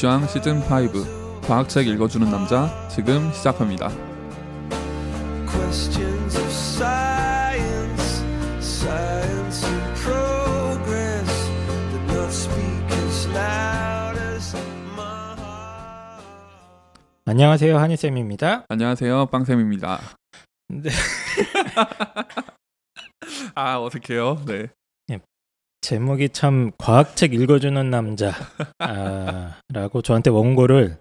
이슈왕 시즌 5 과학책 읽어주는 남자 지금 시작합니다. Questions of science, science and progress. The notes speak as loud as my heart. 안녕하세요 한희 쌤입니다. 안녕하세요 빵 쌤입니다. 네. 아 어색해요. 네. 제목이 참 과학책 읽어주는 남자 아, 라고 저한테 원고를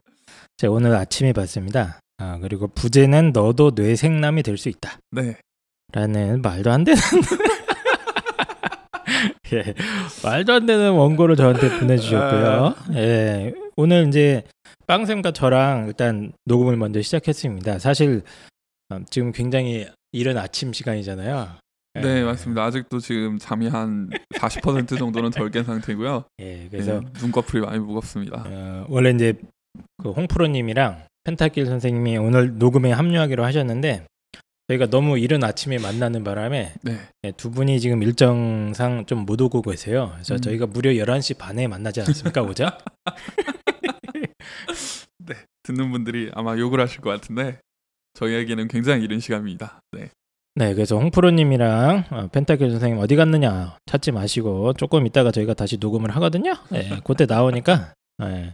제가 오늘 아침에 봤습니다. 아, 그리고 부제는 너도 뇌생남이 될 수 있다. 네. 라는 말도 안 되는 예, 말도 안 되는 원고를 저한테 보내주셨고요. 예, 오늘 이제 빵쌤과 저랑 일단 녹음을 먼저 시작했습니다. 사실 어, 지금 굉장히 이른 아침 시간이잖아요. 네, 맞습니다. 아직도 지금 잠이 한 40% 정도는 덜 깬 상태고요. 예, 그래서 네, 눈꺼풀이 많이 무겁습니다. 어, 원래 이제 그 홍프로님이랑 펜타길 선생님이 오늘 녹음에 합류하기로 하셨는데 저희가 너무 이른 아침에 만나는 바람에 네. 네, 두 분이 지금 일정상 좀 못 오고 계세요. 그래서 음. 저희가 무려 11시 반에 만나지 않았습니까, 오죠? 네, 듣는 분들이 아마 욕을 하실 것 같은데 저희에게는 굉장히 이른 시간입니다. 네. 네, 그래서 홍프로님이랑 어, 펜타길 선생님 어디 갔느냐 찾지 마시고 조금 있다가 저희가 다시 녹음을 하거든요. 네, 그때 나오니까 네,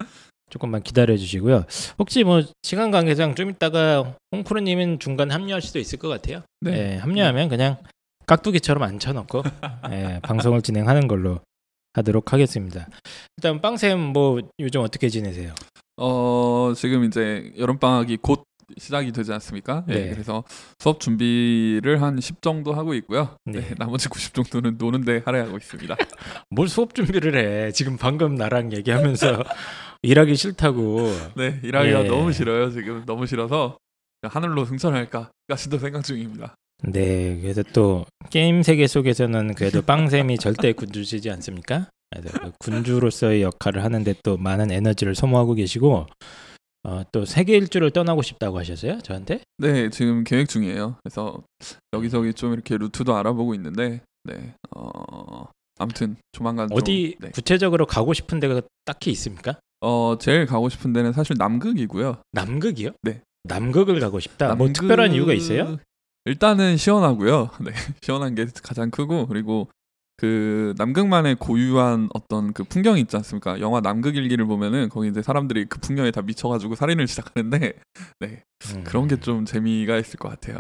조금만 기다려 주시고요. 혹시 뭐 시간 관계상 좀 있다가 홍프로님은 중간 합류할 수도 있을 것 같아요. 네. 네, 합류하면 그냥 깍두기처럼 앉혀놓고 네, 방송을 진행하는 걸로 하도록 하겠습니다. 일단 빵쌤 뭐 요즘 어떻게 지내세요? 어, 지금 이제 여름 방학이 곧 시작이 되지 않습니까? 네. 네. 그래서 수업 준비를 한 10 정도 하고 있고요. 네. 네. 나머지 90 정도는 노는데 할애하고 있습니다. 뭘 수업 준비를 해? 지금 방금 나랑 얘기하면서 일하기 싫다고. 네, 일하기가 예. 너무 싫어요. 지금 너무 싫어서 하늘로 승천할까까지도 생각 중입니다. 네, 그래서 또 게임 세계 속에서는 그래도 빵쌤이 절대 군주시지 않습니까? 군주로서의 역할을 하는데 또 많은 에너지를 소모하고 계시고 어, 또 세계 일주를 떠나고 싶다고 하셨어요? 저한테? 네, 지금 계획 중이에요. 그래서 여기저기 좀 이렇게 루트도 알아보고 있는데, 네, 어, 아무튼 조만간 좀, 어디 네. 구체적으로 가고 싶은 데가 딱히 있습니까? 어, 제일 가고 싶은 데는 사실 남극이고요. 남극이요? 네. 남극을 가고 싶다. 뭐 남극- 특별한 이유가 있어요? 일단은 시원하고요. 네, 시원한 게 가장 크고 그리고 그 남극만의 고유한 어떤 그 풍경이 있지 않습니까? 영화 남극 일기를 보면은 거기 이제 사람들이 그 풍경에 다 미쳐가지고 살인을 시작하는데 네 음, 그런 게 좀 재미가 있을 것 같아요.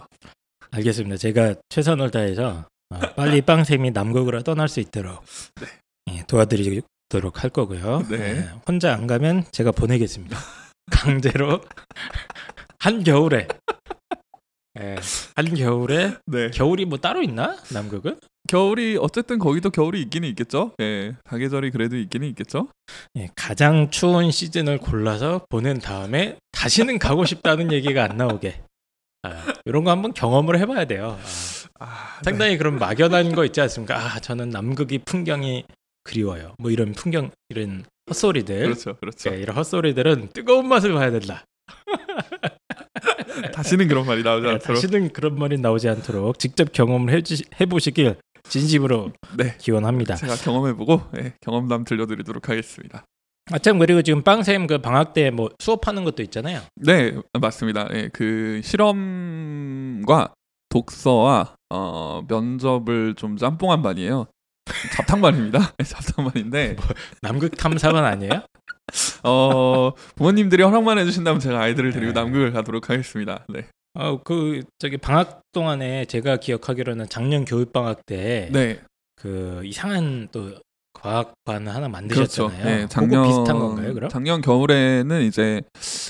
알겠습니다. 제가 최선을 다해서 어, 빨리 빵쌤이 남극으로 떠날 수 있도록 예, 도와드리도록 할 거고요. 네. 예, 혼자 안 가면 제가 보내겠습니다. 강제로 한 겨울에 예, 한 겨울에 네 겨울이 뭐 따로 있나 남극은? 겨울이 어쨌든 거기도 겨울이 있기는 있겠죠. 예 사계절이 그래도 있기는 있겠죠. 예, 가장 추운 시즌을 골라서 보낸 다음에 다시는 가고 싶다는 얘기가 안 나오게 아, 이런 거 한번 경험을 해봐야 돼요. 아. 아, 상당히 그런 막연한 거 있지 않습니까? 아, 저는 남극이 풍경이 그리워요. 뭐 이런 풍경 이런 헛소리들. 그렇죠, 그렇죠. 예, 이런 헛소리들은 뜨거운 맛을 봐야 된다. 다시는 그런 말이 나오지 예, 않도록. 다시는 그런 말이 나오지 않도록 직접 경험을 해보시길 진심으로 네, 기원합니다. 제가 경험해보고 예, 경험담 들려드리도록 하겠습니다. 아참 그리고 지금 빵쌤 그 방학 때 뭐 수업하는 것도 있잖아요. 네, 맞습니다. 예, 그 실험과 독서와 어, 면접을 좀 짬뽕한 반이에요. 잡탕반입니다. 네, 잡탕반인데 남극 탐사반 아니에요? 어, 부모님들이 허락만 해주신다면 제가 아이들을 데리고 네. 남극을 가도록 하겠습니다. 네, 어, 그 저기 방학 동안에 제가 기억하기로는 작년 겨울 방학 때 네, 그 이상한 또 과학반을 하나 그렇죠. 만드셨잖아요. 네, 그거 작년 비슷한 건가요, 그럼? 작년 겨울에는 이제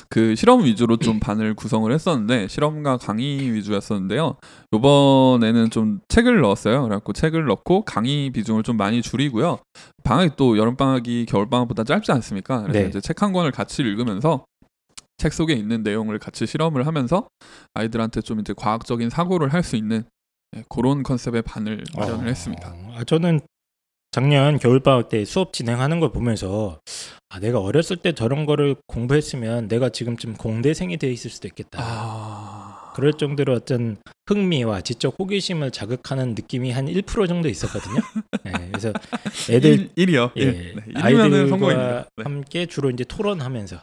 그 실험 위주로 좀 반을 구성을 했었는데 실험과 강의 위주였었는데요. 이번에는 좀 책을 넣었어요. 그래갖고 책을 넣고 강의 비중을 좀 많이 줄이고요. 방학이 또 여름 방학이 겨울 방학보다 짧지 않습니까? 그래서 네. 이제 책 한 권을 같이 읽으면서 책 속에 있는 내용을 같이 실험을 하면서 아이들한테 좀 이제 과학적인 사고를 할 수 있는 예, 그런 컨셉의 반을 마련을 어, 했습니다. 아, 저는 작년 겨울방학 때 수업 진행하는 걸 보면서 아, 내가 어렸을 때 저런 거를 공부했으면 내가 지금쯤 공대생이 돼 있을 수도 있겠다. 아, 그럴 정도로 어떤 흥미와 지적 호기심을 자극하는 느낌이 한 1% 정도 있었거든요. 네, 그래서 애들 1, 이요 예, 네. 1이면은 성공입니다. 아이들과 네. 함께 주로 이제 토론하면서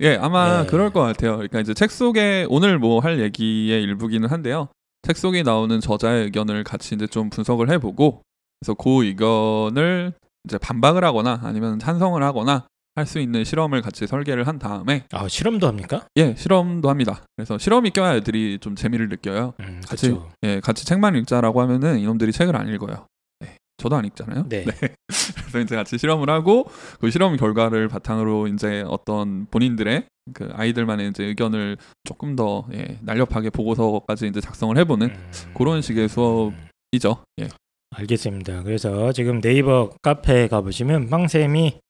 예, 아마 예. 그럴 것 같아요. 그러니까 이제 책 속에 오늘 뭐 할 얘기의 일부기는 한데요. 책 속에 나오는 저자의 의견을 같이 이제 좀 분석을 해보고 그래서 그 의견을 이제 반박을 하거나 아니면 찬성을 하거나 할 수 있는 실험을 같이 설계를 한 다음에 아 실험도 합니까? 예 실험도 합니다. 그래서 실험이 껴야 애들이 좀 재미를 느껴요. 음, 같이 그렇죠. 예 같이 책만 읽자라고 하면은 이놈들이 책을 안 읽어요. 네, 저도 안 읽잖아요. 네. 그래서 이제 같이 실험을 하고 그 실험 결과를 바탕으로 이제 어떤 본인들의 그 아이들만의 이제 의견을 조금 더 예, 날렵하게 보고서까지 이제 작성을 해보는 음, 그런 식의 수업 음, 이죠. 예. 알겠습니다. 그래서 지금 네이버 카페에 가보시면 빵쌤이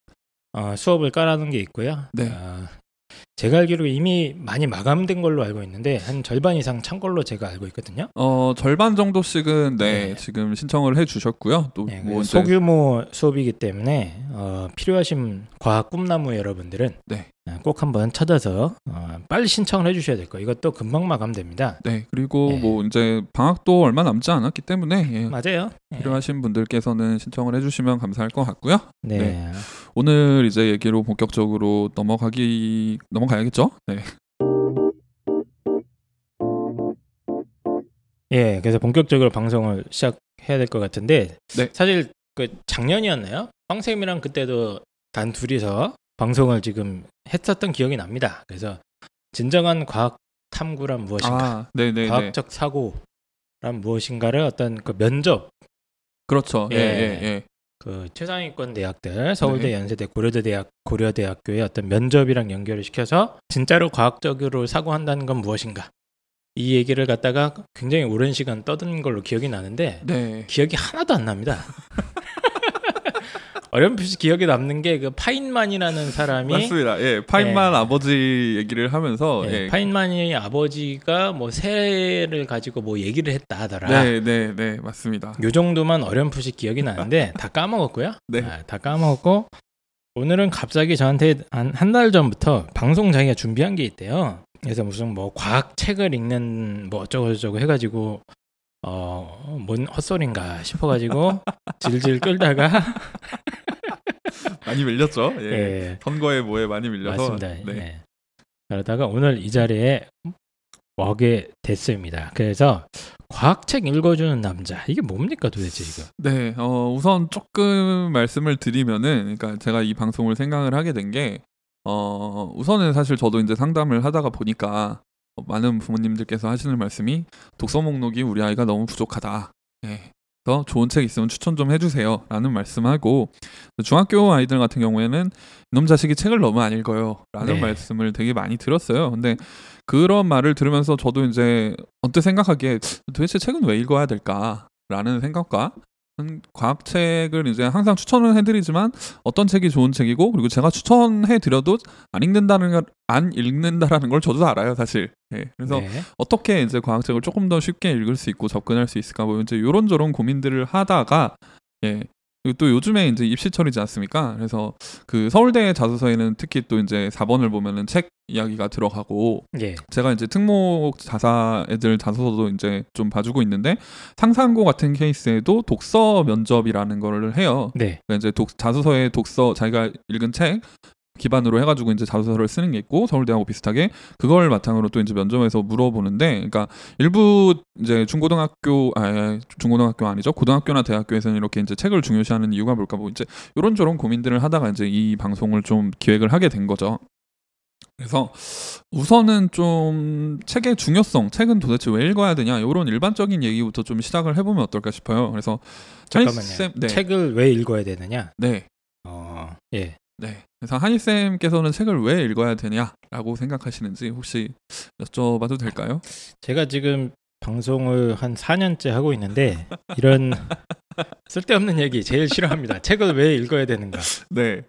어, 수업을 깔아놓은 게 있고요. 네. 아, 제가 알기로 이미 많이 마감된 걸로 알고 있는데 한 절반 이상 찬 걸로 제가 알고 있거든요. 어 절반 정도씩은 네, 네. 지금 신청을 해주셨고요. 또 네, 뭐 소규모 수업이기 때문에 어, 필요하신 과학 꿈나무 여러분들은 네. 어, 꼭 한번 찾아서 어, 빨리 신청을 해주셔야 될 거예요. 이것도 금방 마감됩니다. 네 그리고 네. 뭐 이제 방학도 얼마 남지 않았기 때문에 예, 맞아요. 네. 필요하신 분들께서는 신청을 해주시면 감사할 것 같고요. 네. 네. 오늘 이제 얘기로 본격적으로 넘어가기 넘어가야겠죠? 네. 예, 그래서 본격적으로 방송을 시작해야 될 것 같은데 네. 사실 그 작년이었나요? 빵쌤이랑 그때도 단 둘이서 방송을 지금 했었던 기억이 납니다. 그래서 진정한 과학 탐구란 무엇인가, 아, 네네네. 과학적 사고란 무엇인가를 어떤 그 면접 그렇죠. 예, 예. 예, 예. 그 최상위권 대학들 서울대, 네. 연세대, 고려대 대학, 고려대학교의 어떤 면접이랑 연결을 시켜서 진짜로 과학적으로 사고한다는 건 무엇인가 이 얘기를 갖다가 굉장히 오랜 시간 떠든 걸로 기억이 나는데 네. 기억이 하나도 안 납니다. 어렴풋이 기억에 남는 게 그 파인만이라는 사람이 맞습니다. 예, 파인만 예. 아버지 얘기를 하면서 예, 예, 파인만이 아버지가 뭐 새를 가지고 뭐 얘기를 했다 하더라. 네, 네, 네, 맞습니다. 요 정도만 어렴풋이 기억이 나는데 다 까먹었고요. 네. 아, 다 까먹었고 오늘은 갑자기 저한테 한 한 달 전부터 방송 자기가 준비한 게 있대요. 그래서 무슨 뭐 과학 책을 읽는 뭐 어쩌고 저쩌고 해가지고 어 뭔 헛소린가 싶어가지고 질질 끌다가 많이 밀렸죠. 예. 예, 선거에 뭐에 많이 밀려서. 맞습니다. 네. 예. 그러다가 오늘 이 자리에 와게 됐습니다. 그래서 과학책 읽어주는 남자 이게 뭡니까 도대체 이거? 네, 어, 우선 조금 말씀을 드리면은, 그러니까 제가 이 방송을 생각을 하게 된 게, 어, 우선은 사실 저도 이제 상담을 하다가 보니까 어, 많은 부모님들께서 하시는 말씀이 독서 목록이 우리 아이가 너무 부족하다. 예. 그래서 좋은 책 있으면 추천 좀 해주세요라는 말씀하고 중학교 아이들 같은 경우에는 이놈 자식이 책을 너무 안 읽어요라는 네. 말씀을 되게 많이 들었어요. 근데 그런 말을 들으면서 저도 이제 언뜻 생각하기에 도대체 책은 왜 읽어야 될까라는 생각과 음, 과학 책을 이제 항상 추천을 해드리지만 어떤 책이 좋은 책이고 그리고 제가 추천해드려도 안 읽는다는 걸, 안 읽는다라는 걸 저도 알아요 사실. 예, 그래서 네. 어떻게 이제 과학 책을 조금 더 쉽게 읽을 수 있고 접근할 수 있을까 뭐 이제 요런저런 고민들을 하다가 예. 그리고 또 요즘에 이제 입시철이지 않습니까? 그래서 그 서울대 자소서에는 특히 또 이제 4번을 보면은 책 이야기가 들어가고 예. 제가 이제 특목 자사 애들 자소서도 이제 좀 봐주고 있는데 상상고 같은 케이스에도 독서 면접이라는 거를 해요. 네. 그러니까 이제 독, 자소서에 독서 자기가 읽은 책 기반으로 해가지고 이제 자소서를 쓰는 게 있고 서울대하고 비슷하게 그걸 바탕으로 또 이제 면접에서 물어보는데, 그러니까 일부 이제 중고등학교 아 중고등학교 아니죠 고등학교나 대학교에서는 이렇게 이제 책을 중요시하는 이유가 뭘까 뭐 이제 이런저런 고민들을 하다가 이제 이 방송을 좀 기획을 하게 된 거죠. 그래서 우선은 좀 책의 중요성, 책은 도대체 왜 읽어야 되냐 이런 일반적인 얘기부터 좀 시작을 해보면 어떨까 싶어요. 그래서 잠깐만요. 네, 책을 왜 읽어야 되느냐? 네, 어, 예. 네. 그래서 한희쌤께서는 책을 왜 읽어야 되냐라고 생각하시는지 혹시 여쭤봐도 될까요? 제가 지금 방송을 한 4년째 하고 있는데 이런 쓸데없는 얘기 제일 싫어합니다. 책을 왜 읽어야 되는가? 네,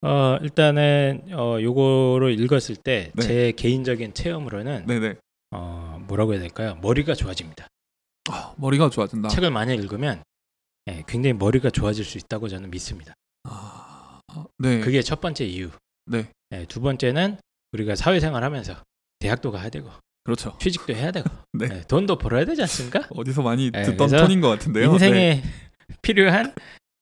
어, 일단은 어 요거를 읽었을 때 네. 제 개인적인 체험으로는 네, 네. 어, 뭐라고 해야 될까요? 머리가 좋아집니다. 아, 머리가 좋아진다. 책을 많이 읽으면 예, 굉장히 머리가 좋아질 수 있다고 저는 믿습니다. 아, 네, 그게 첫 번째 이유. 네, 예, 두 번째는 우리가 사회생활 하면서 대학도 가야 되고 그렇죠. 취직도 해야 되고 네. 네, 돈도 벌어야 되지 않습니까? 어디서 많이 네, 듣던 톤인 것 같은데요. 인생에 네. 필요한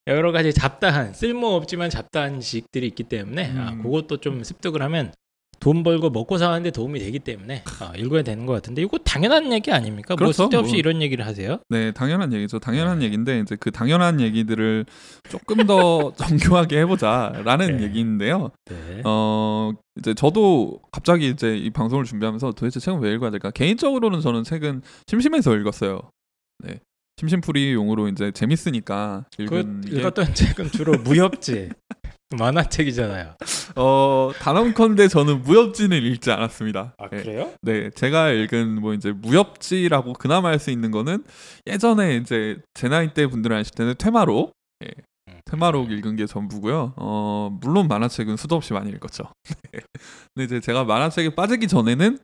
여러 가지 잡다한 쓸모없지만 잡다한 지식들이 있기 때문에 아, 음. 아, 그것도 좀 습득을 하면 돈 벌고 먹고 사는데 도움이 되기 때문에 어, 읽어야 되는 것 같은데 이거 당연한 얘기 아닙니까? 뭐 그렇죠. 뭐 쓸데없이 뭐, 이런 얘기를 하세요? 네, 당연한 얘기죠. 당연한 네. 얘기인데 이제 그 당연한 얘기들을 조금 더 정교하게 해보자라는 네. 얘기인데요. 네. 어 이제 저도 갑자기 이제 이 방송을 준비하면서 도대체 책은 왜 읽어야 될까? 개인적으로는 저는 책은 심심해서 읽었어요. 네. 심심풀이 용으로 이제 재밌으니까 읽은 그 읽었던 책은 주로 무협지 만화책이잖아요. 어 단언컨대 저는 무협지는 읽지 않았습니다. 아 네. 그래요? 네, 제가 읽은 뭐 이제 무협지라고 그나마 할 수 있는 거는 예전에 이제 제 나이 때 분들 아실 때는 퇴마로 예, 테마록 읽은 게 전부고요. 어, 물론 만화책은 수도 없이 많이 읽었죠. 네. 근데 이제 제가 만화책에 빠지기 전에는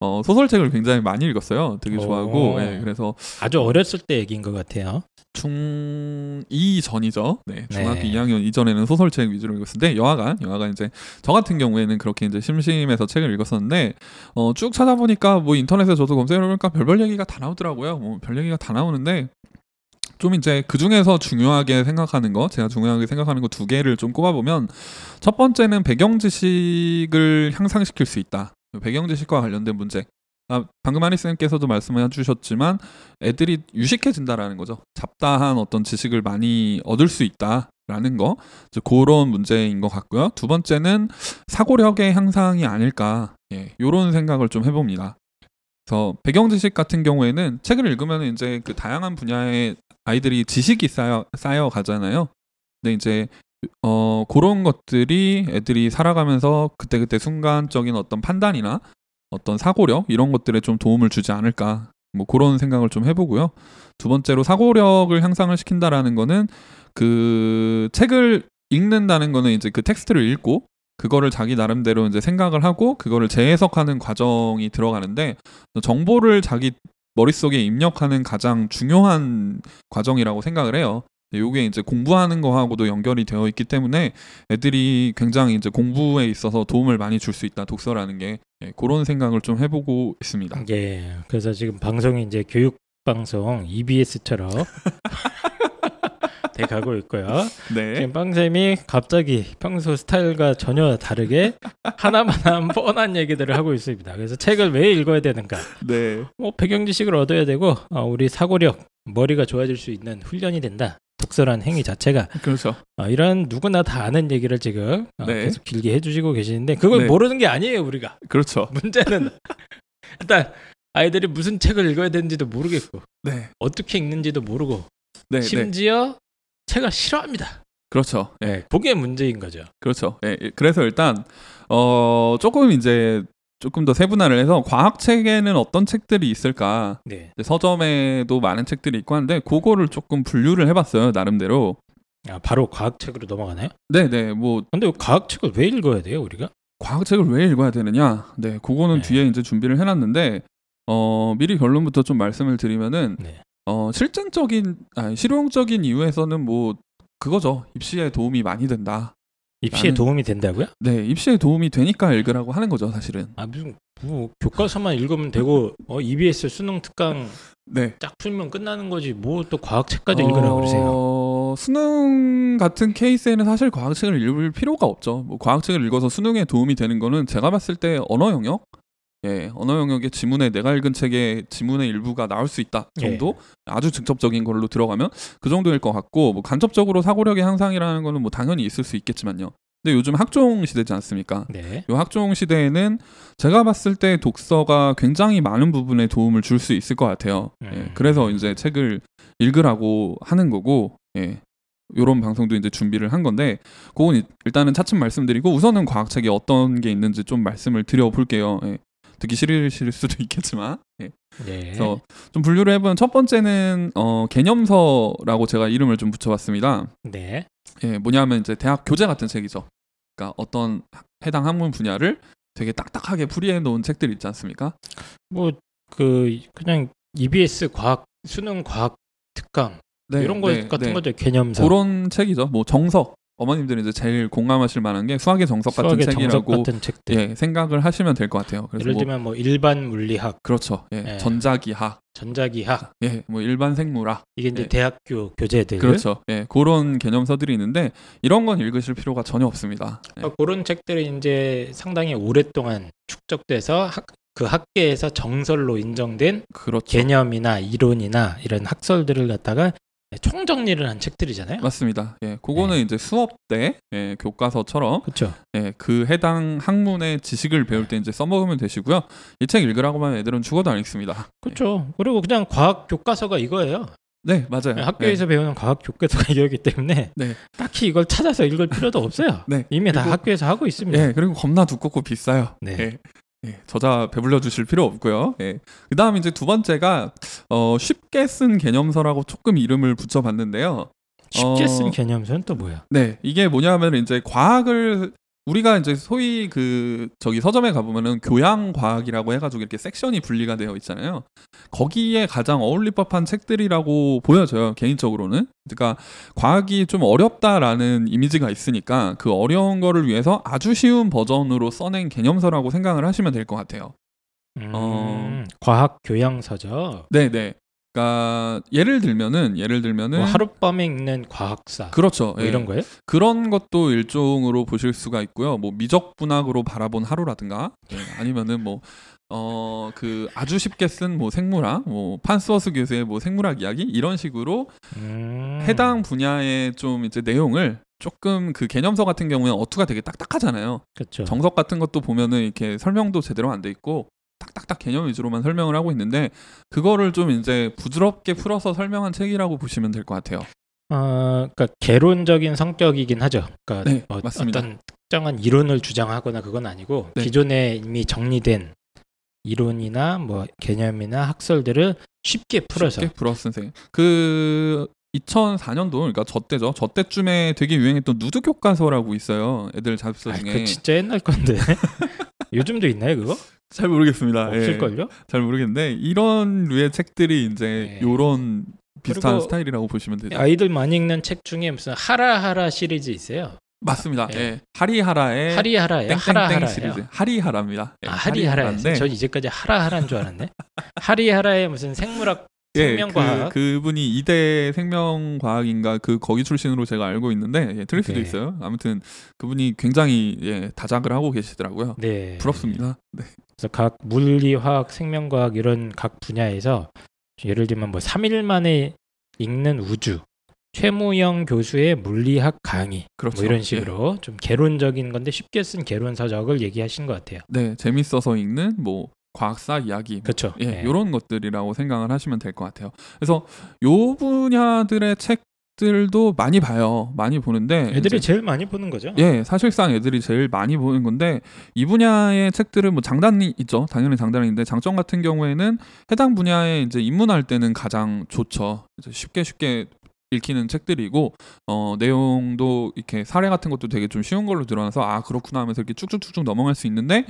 어, 소설책을 굉장히 많이 읽었어요. 되게 좋아하고. 네, 그래서 아주 어렸을 때 얘기인 것 같아요. 중2 전이죠. 네, 중학교 네. 2학년 이전에는 소설책 위주로 읽었는데 여하간 여하간 이제 저 같은 경우에는 그렇게 이제 심심해서 책을 읽었었는데 어, 쭉 찾아보니까 뭐 인터넷에 저도 검색해 보니까 별별 얘기가 다 나오더라고요. 뭐 별 얘기가 다 나오는데 좀 이제 그 중에서 중요하게 생각하는 거, 제가 중요하게 생각하는 거 두 개를 좀 꼽아보면 첫 번째는 배경 지식을 향상시킬 수 있다. 배경 지식과 관련된 문제. 아, 방금 하니 쌤께서도 말씀해 주셨지만 애들이 유식해진다라는 거죠. 잡다한 어떤 지식을 많이 얻을 수 있다 라는 거. 그런 문제인 것 같고요. 두 번째는 사고력의 향상이 아닐까. 예, 이런 생각을 좀 해봅니다. 그래서 배경 지식 같은 경우에는 책을 읽으면 이제 그 다양한 분야의 아이들이 지식이 쌓여 쌓여 가잖아요. 근데 이제 어 그런 것들이 애들이 살아가면서 그때그때 순간적인 어떤 판단이나 어떤 사고력 이런 것들에 좀 도움을 주지 않을까 뭐 그런 생각을 좀 해보고요. 두 번째로 사고력을 향상을 시킨다라는 거는 그 책을 읽는다는 거는 이제 그 텍스트를 읽고 그거를 자기 나름대로 이제 생각을 하고 그거를 재해석하는 과정이 들어가는데 정보를 자기 머릿속에 입력하는 가장 중요한 과정이라고 생각을 해요. 이게 이제 공부하는 거하고도 연결이 되어 있기 때문에 애들이 굉장히 이제 공부에 있어서 도움을 많이 줄 수 있다 독서라는 게 예, 그런 생각을 좀 해보고 있습니다. 예, 그래서 지금 방송이 이제 교육 방송 EBS처럼 돼 가고 있고요. 네. 지금 빵쌤이 갑자기 평소 스타일과 전혀 다르게 하나만한 뻔한 얘기들을 하고 있습니다. 그래서 책을 왜 읽어야 되는가? 네. 뭐 배경 지식을 얻어야 되고 어, 우리 사고력, 머리가 좋아질 수 있는 훈련이 된다. 독서란 행위 자체가 그렇죠. 어, 이런 누구나 다 아는 얘기를 지금 어, 네. 계속 길게 해주시고 계시는데 그걸 네. 모르는 게 아니에요 우리가. 그렇죠. 문제는 일단 아이들이 무슨 책을 읽어야 되는지도 모르겠고 네. 어떻게 읽는지도 모르고 네, 네. 심지어 책을 싫어합니다. 그렇죠. 예. 네, 보기에 문제인 거죠. 그렇죠. 예. 그래서 일단 어 조금 이제 조금 더 세분화를 해서 과학 책에는 어떤 책들이 있을까? 네. 서점에도 많은 책들이 있고 한데 그거를 조금 분류를 해봤어요 나름대로. 아 바로 과학 책으로 넘어가나요? 네네 네, 뭐. 근데 과학 책을 왜 읽어야 돼요 우리가? 과학 책을 왜 읽어야 되느냐? 네, 그거는 네. 뒤에 이제 준비를 해놨는데 어 미리 결론부터 좀 말씀을 드리면은 네. 어, 실증적인 아니, 실용적인 이유에서는 뭐 그거죠. 입시에 도움이 많이 된다. 입시에 나는, 도움이 된다고요? 네, 입시에 도움이 되니까 읽으라고 하는 거죠, 사실은. 아 무슨 뭐 교과서만 읽으면 되고 어 EBS 수능 특강 네. 딱 풀면 끝나는 거지. 뭐 또 과학책까지 어... 읽으라 그러세요? 수능 같은 케이스에는 사실 과학책을 읽을 필요가 없죠. 뭐 과학책을 읽어서 수능에 도움이 되는 거는 제가 봤을 때 언어 영역 예, 언어 영역의 지문에 내가 읽은 책의 지문의 일부가 나올 수 있다 정도 예. 아주 직접적인 걸로 들어가면 그 정도일 것 같고 뭐 간접적으로 사고력의 향상이라는 거는 뭐 당연히 있을 수 있겠지만요. 근데 요즘 학종 시대지 않습니까? 네. 이 학종 시대에는 제가 봤을 때 독서가 굉장히 많은 부분에 도움을 줄 수 있을 것 같아요. 예, 음. 예, 그래서 이제 책을 읽으라고 하는 거고, 예, 요런 방송도 이제 준비를 한 건데, 그건 일단은 차츰 말씀드리고 우선은 과학책이 어떤 게 있는지 좀 말씀을 드려볼게요. 예. 듣기 싫으실 수도 있겠지만 예. 네. 그래서 좀 분류를 해보면 첫 번째는 어, 개념서라고 제가 이름을 좀 붙여봤습니다. 네. 예, 뭐냐면 이제 대학 교재 같은 책이죠. 그러니까 어떤 해당 학문 분야를 되게 딱딱하게 풀이해 놓은 책들 있지 않습니까? 뭐 그 그냥 EBS 과학 수능 과학 특강 네, 이런 거 네, 같은 네. 거죠 개념서 그런 책이죠. 뭐 정석 어머님들이 이제 제일 공감하실 만한 게 수학의 정석 같은 수학의 정석 책이라고 같은 책들. 예, 생각을 하시면 될 것 같아요. 그래서 예를 뭐 들면 뭐 일반 물리학, 그렇죠. 예, 예. 전자기학, 전자기학 예, 뭐 일반 생물학, 이게 이제 예. 대학교 교재들. 그렇죠. 예, 그런 개념서들이 있는데 이런 건 읽으실 필요가 전혀 없습니다. 예, 그러니까 그런 책들이 이제 상당히 오랫동안 축적돼서 학, 그 학계에서 정설로 인정된 그렇죠. 개념이나 이론이나 이런 학설들을 갖다가 총정리를 한 책들이잖아요. 맞습니다. 예, 그거는 네. 이제 수업 때 예, 교과서처럼 그렇죠. 예, 그 해당 학문의 지식을 배울 때 이제 써먹으면 되시고요. 이 책 읽으라고 하면 애들은 죽어도 안 읽습니다. 그렇죠. 그리고 그냥 과학 교과서가 이거예요. 네, 맞아요. 학교에서 배우는 과학 교과서가 이거기 때문에 네. 딱히 이걸 찾아서 읽을 필요도 없어요. 네. 이미 다 그리고- 학교에서 하고 예, 있습니다. 예, 그리고 겁나 두껍고 비싸요. 네. 예. 예, 저자 배불려 주실 필요 없고요. 예. 그다음 이제 두 번째가 어, 쉽게 쓴 개념서라고 조금 이름을 붙여봤는데요. 쉽게 어, 쓴 개념서는 또 뭐야? 네, 이게 뭐냐면 이제 과학을 우리가 이제 소위 그 저기 서점에 가보면은 교양 과학이라고 해가지고 이렇게 섹션이 분리가 되어 있잖아요. 거기에 가장 어울릴 법한 책들이라고 보여져요 개인적으로는. 그러니까 과학이 좀 어렵다라는 이미지가 있으니까 그 어려운 거를 위해서 아주 쉬운 버전으로 써낸 개념서라고 생각을 하시면 될 것 같아요. 음, 어. 과학 교양서죠. 네, 네. 그러니까 예를 들면은 예를 들면은 뭐 하룻밤에 읽는 과학사 그렇죠. 뭐 예. 이런 거예요? 그런 것도 일종으로 보실 수가 있고요. 뭐 미적 분학으로 바라본 하루라든가 예, 아니면은 뭐 어 그 아주 쉽게 쓴 뭐 생물학, 뭐 판스워스 교수의 뭐 생물학 이야기 이런 식으로 음. 해당 분야의 좀 이제 내용을 조금 그 개념서 같은 경우는 어투가 되게 딱딱하잖아요. 그렇죠. 정석 같은 것도 보면은 이렇게 설명도 제대로 안 돼 있고 딱딱딱 개념 위주로만 설명을 하고 있는데 그거를 좀 이제 부드럽게 풀어서 설명한 책이라고 보시면 될 것 같아요. 어, 그러니까 개론적인 성격이긴 하죠. 그러니까 네, 어. 떤 특정한 이론을 주장하거나 그건 아니고 네. 기존에 이미 정리된 이론이나 뭐 개념이나 학설들을 쉽게 풀어서 쉽게 풀어 선생. 그 2004년도 그러니까 저 때죠. 저 때쯤에 되게 유행했던 누드 교과서라고 있어요. 애들 잡서 아, 중에 그 진짜 옛날 건데 요즘도 있나요 그거? 잘 모르겠습니다. 예, 없을걸요? 잘 모르겠는데 이런 류의 책들이 이제 네. 요런 비슷한 스타일이라고 보시면 되죠. 아이들 많이 읽는 책 중에 무슨 하라하라 시리즈 있어요. 맞습니다. 예. 예. 하리하라의 하리하라예요. 땡땡땡 하라하라예요. 시리즈. 하리하라입니다. 예, 아. 하리하라인데 전 이제까지 하라하라인 줄 알았네. 하리하라의 무슨 생물학 예, 생명과학 그, 그분이 이대 생명과학인가 그 거기 출신으로 제가 알고 있는데 예, 틀릴 수도 네. 있어요. 아무튼 그분이 굉장히 예, 다작을 하고 계시더라고요. 네. 부럽습니다. 네. 그래서 각 물리, 화학, 생명과학 이런 각 분야에서 예를 들면 뭐 3일 만에 읽는 우주, 최무영 교수의 물리학 강의 그렇죠. 뭐 이런 예. 식으로 좀 개론적인 건데 쉽게 쓴 개론 서적을 얘기하신 것 같아요. 네, 재밌어서 읽는 뭐 과학사 이야기 뭐 그렇죠. 예, 네. 요런 것들이라고 생각을 하시면 될 것 같아요. 그래서 요 분야들의 책 들도 많이 봐요. 많이 보는데 애들이 이제 제일 많이 보는 거죠. 예, 사실상 애들이 제일 많이 보는 건데 이 분야의 책들은 뭐 장단이 있죠. 당연히 장단이 있는데 장점 같은 경우에는 해당 분야에 이제 입문할 때는 가장 좋죠. 이제 쉽게 쉽게 읽히는 책들이고 어 내용도 이렇게 사례 같은 것도 되게 좀 쉬운 걸로 드러나서 아 그렇구나 하면서 이렇게 쭉쭉쭉쭉 넘어갈 수 있는데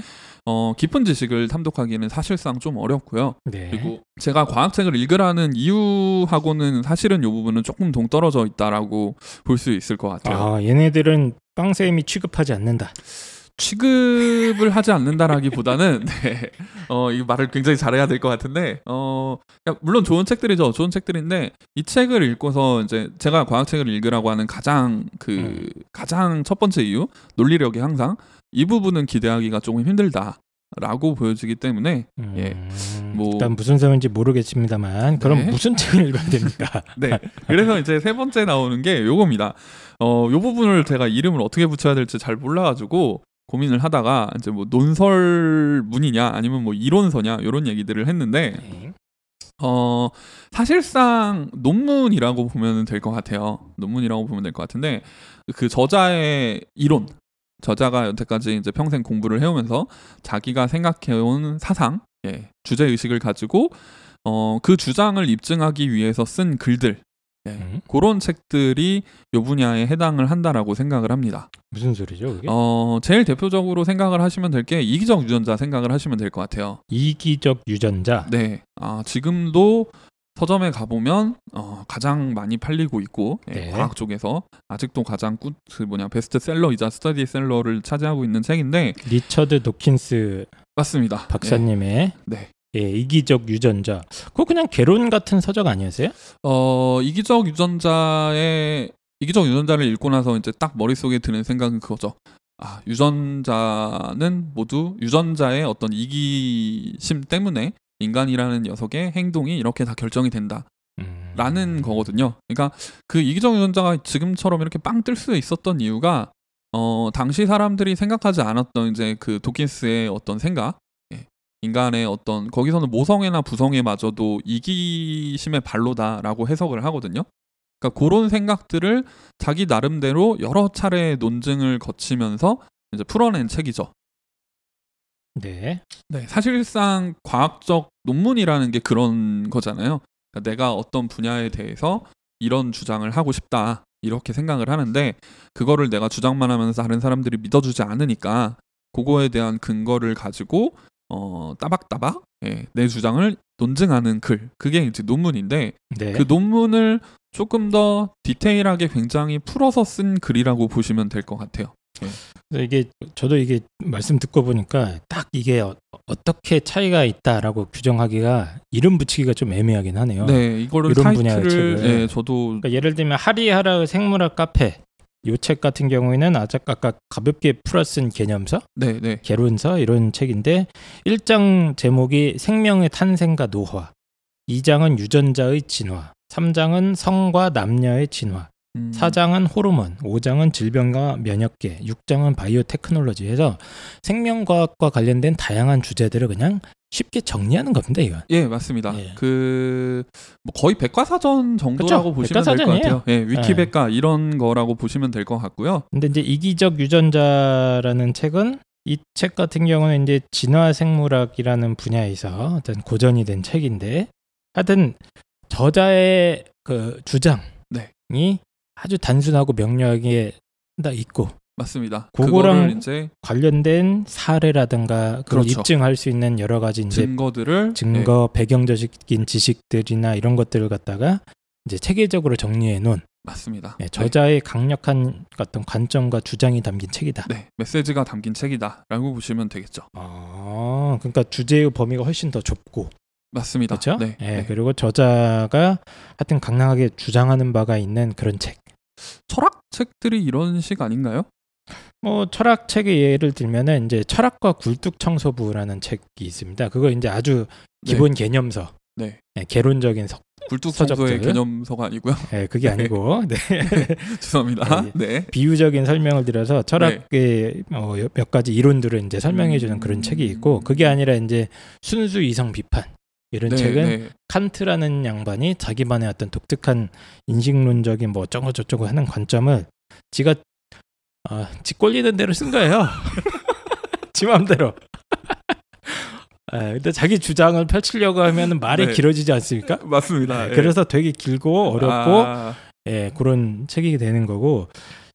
어 깊은 지식을 탐독하기는 사실상 좀 어렵고요. 네. 그리고 제가 과학책을 읽으라는 이유하고는 사실은 이 부분은 조금 동떨어져 있다라고 볼 수 있을 것 같아요. 아, 얘네들은 빵쌤이 취급하지 않는다. 취급을 하지 않는다라기보다는 네. 어, 이 말을 굉장히 잘해야 될 것 같은데 어, 야, 물론 좋은 책들이죠. 좋은 책들인데 이 책을 읽고서 이제 제가 과학 책을 읽으라고 하는 가장 그 음. 가장 첫 번째 이유 논리력이 항상 이 부분은 기대하기가 조금 힘들다 라고 보여지기 때문에 음, 예. 뭐- 일단 무슨 소리인지 모르겠습니다만 그럼 네. 무슨 책을 읽어야 됩니까? 네. 그래서 이제 세 번째 나오는 게 요겁니다. 어, 요 부분을 제가 이름을 어떻게 붙여야 될지 잘 몰라 가지고 고민을 하다가 이제 뭐 논설문이냐 아니면 뭐 이론서냐 이런 얘기들을 했는데 네. 어 사실상 논문이라고 보면 될 것 같아요. 논문이라고 보면 될 것 같은데 그 저자의 이론 저자가 여태까지 이제 평생 공부를 해오면서 자기가 생각해온 사상, 예, 주제 의식을 가지고 어 그 주장을 입증하기 위해서 쓴 글들, 예, 음. 그런 책들이 요 분야에 해당을 한다라고 생각을 합니다. 무슨 소리죠, 그게? 어 제일 대표적으로 생각을 하시면 될 게 이기적 유전자 생각을 하시면 될 것 같아요. 이기적 유전자. 네. 아, 지금도 서점에 가보면 어, 가장 많이 팔리고 있고 예, 네. 과학 쪽에서 아직도 가장 꾸, 그 뭐냐 베스트셀러이자 스터디셀러를 차지하고 있는 책인데 리처드 도킨스 맞습니다. 박사님의 네. 예, 이기적 유전자. 그거 그냥 개론 같은 서적 아니었어요? 어 이기적 유전자의 이기적 유전자를 읽고 나서 이제 딱 머릿속에 드는 생각은 그거죠. 아 유전자는 모두 유전자의 어떤 이기심 때문에 인간이라는 녀석의 행동이 이렇게 다 결정이 된다. 음. 라는 거거든요. 그러니까 그 이기적 유전자가 지금처럼 이렇게 빵 뜰 수 있었던 이유가 어 당시 사람들이 생각하지 않았던 이제 그 도킨스의 어떤 생각, 예, 인간의 어떤 거기서는 모성애나 부성애마저도 이기심의 발로다라고 해석을 하거든요. 그러니까 그런 생각들을 자기 나름대로 여러 차례 논증을 거치면서 이제 풀어낸 책이죠. 네. 네, 사실상 과학적 논문이라는 게 그런 거잖아요. 그러니까 내가 어떤 분야에 대해서 이런 주장을 하고 싶다 이렇게 생각을 하는데 그거를 내가 주장만 하면서 다른 사람들이 믿어주지 않으니까 그거에 대한 근거를 가지고 어 따박따박 예, 내 주장을 논증하는 글 그게 이제 논문인데 네. 그 논문을 조금 더 디테일하게 굉장히 풀어서 쓴 글이라고 보시면 될 것 같아요. 그래서 이게 저도 이게 말씀 듣고 보니까 딱 이게 어, 어떻게 차이가 있다라고 규정하기가 이름 붙이기가 좀 애매하긴 하네요. 네, 이거를 이런 분야의 책을. 예, 저도 그러니까 예를 들면 하리하라 생물학 카페 요 책 같은 경우에는 아까 아까 가볍게 풀어쓴 개념서, 네, 네, 개론서? 이런 책인데 1장 제목이 생명의 탄생과 노화, 2장은 유전자의 진화, 3장은 성과 남녀의 진화, 음, 4장은 호르몬, 5장은 질병과 면역계, 6장은 바이오 테크놀로지 해서 생명과학과 관련된 다양한 주제들을 그냥 쉽게 정리하는 겁니다, 이건. 예, 맞습니다. 예. 그, 뭐 거의 백과사전 정도라고 그쵸? 보시면 될것 백과사전이에요. 같아요. 예, 위키백과 이런 거라고 보시면 될 것 같고요. 근데 이제 이기적 유전자라는 책은 이 책 같은 경우는 이제 진화 생물학이라는 분야에서 어떤 고전이 된 책인데 하여튼 저자의 그 주장이 네. 아주 단순하고 명료하게 딱 있고 맞습니다. 그거랑 이제 관련된 사례라든가 그걸 그렇죠. 입증할 수 있는 여러 가지 이제 증거들을 증거 배경적인 지식들이나 이런 것들을 갖다가 이제 체계적으로 정리해 놓은 예, 맞습니다. 예, 저자의 강력한 어떤 관점과 주장이 담긴 책이다. 네, 네, 메시지가 담긴 책이다라고 보시면 되겠죠. 아, 그러니까 주제의 범위가 훨씬 더 좁고 맞습니다. 그렇죠? 네, 예, 네. 그리고 저자가 하여튼 강력하게 주장하는 바가 있는 그런 책. 철학 책들이 이런 식 아닌가요? 뭐 철학 책의 예를 들면은 이제 철학과 굴뚝 청소부라는 책이 있습니다. 그거 이제 아주 네. 기본 개념서, 네. 예, 개론적인 석, 굴뚝청소의. 개념서가 아니고요. 예, 그게 아니고 네. 죄송합니다. 네. 네. 비유적인 설명을 드려서 철학의 어, 몇 가지 이론들을 이제 설명해 주는 음. 그런 책이 있고 그게 아니라 이제 순수 이성 비판 이런 네, 책은 네. 칸트라는 양반이 자기만의 어떤 독특한 인식론적인 뭐 어쩌고 저쩌고 하는 관점을 지가 아, 지 꼴리는 대로 쓴 거예요. 지 마음대로. 아, 근데 자기 주장을 펼치려고 하면 말이 네. 길어지지 않습니까? 맞습니다. 예. 그래서 되게 길고 어렵고 아, 예, 그런 책이 되는 거고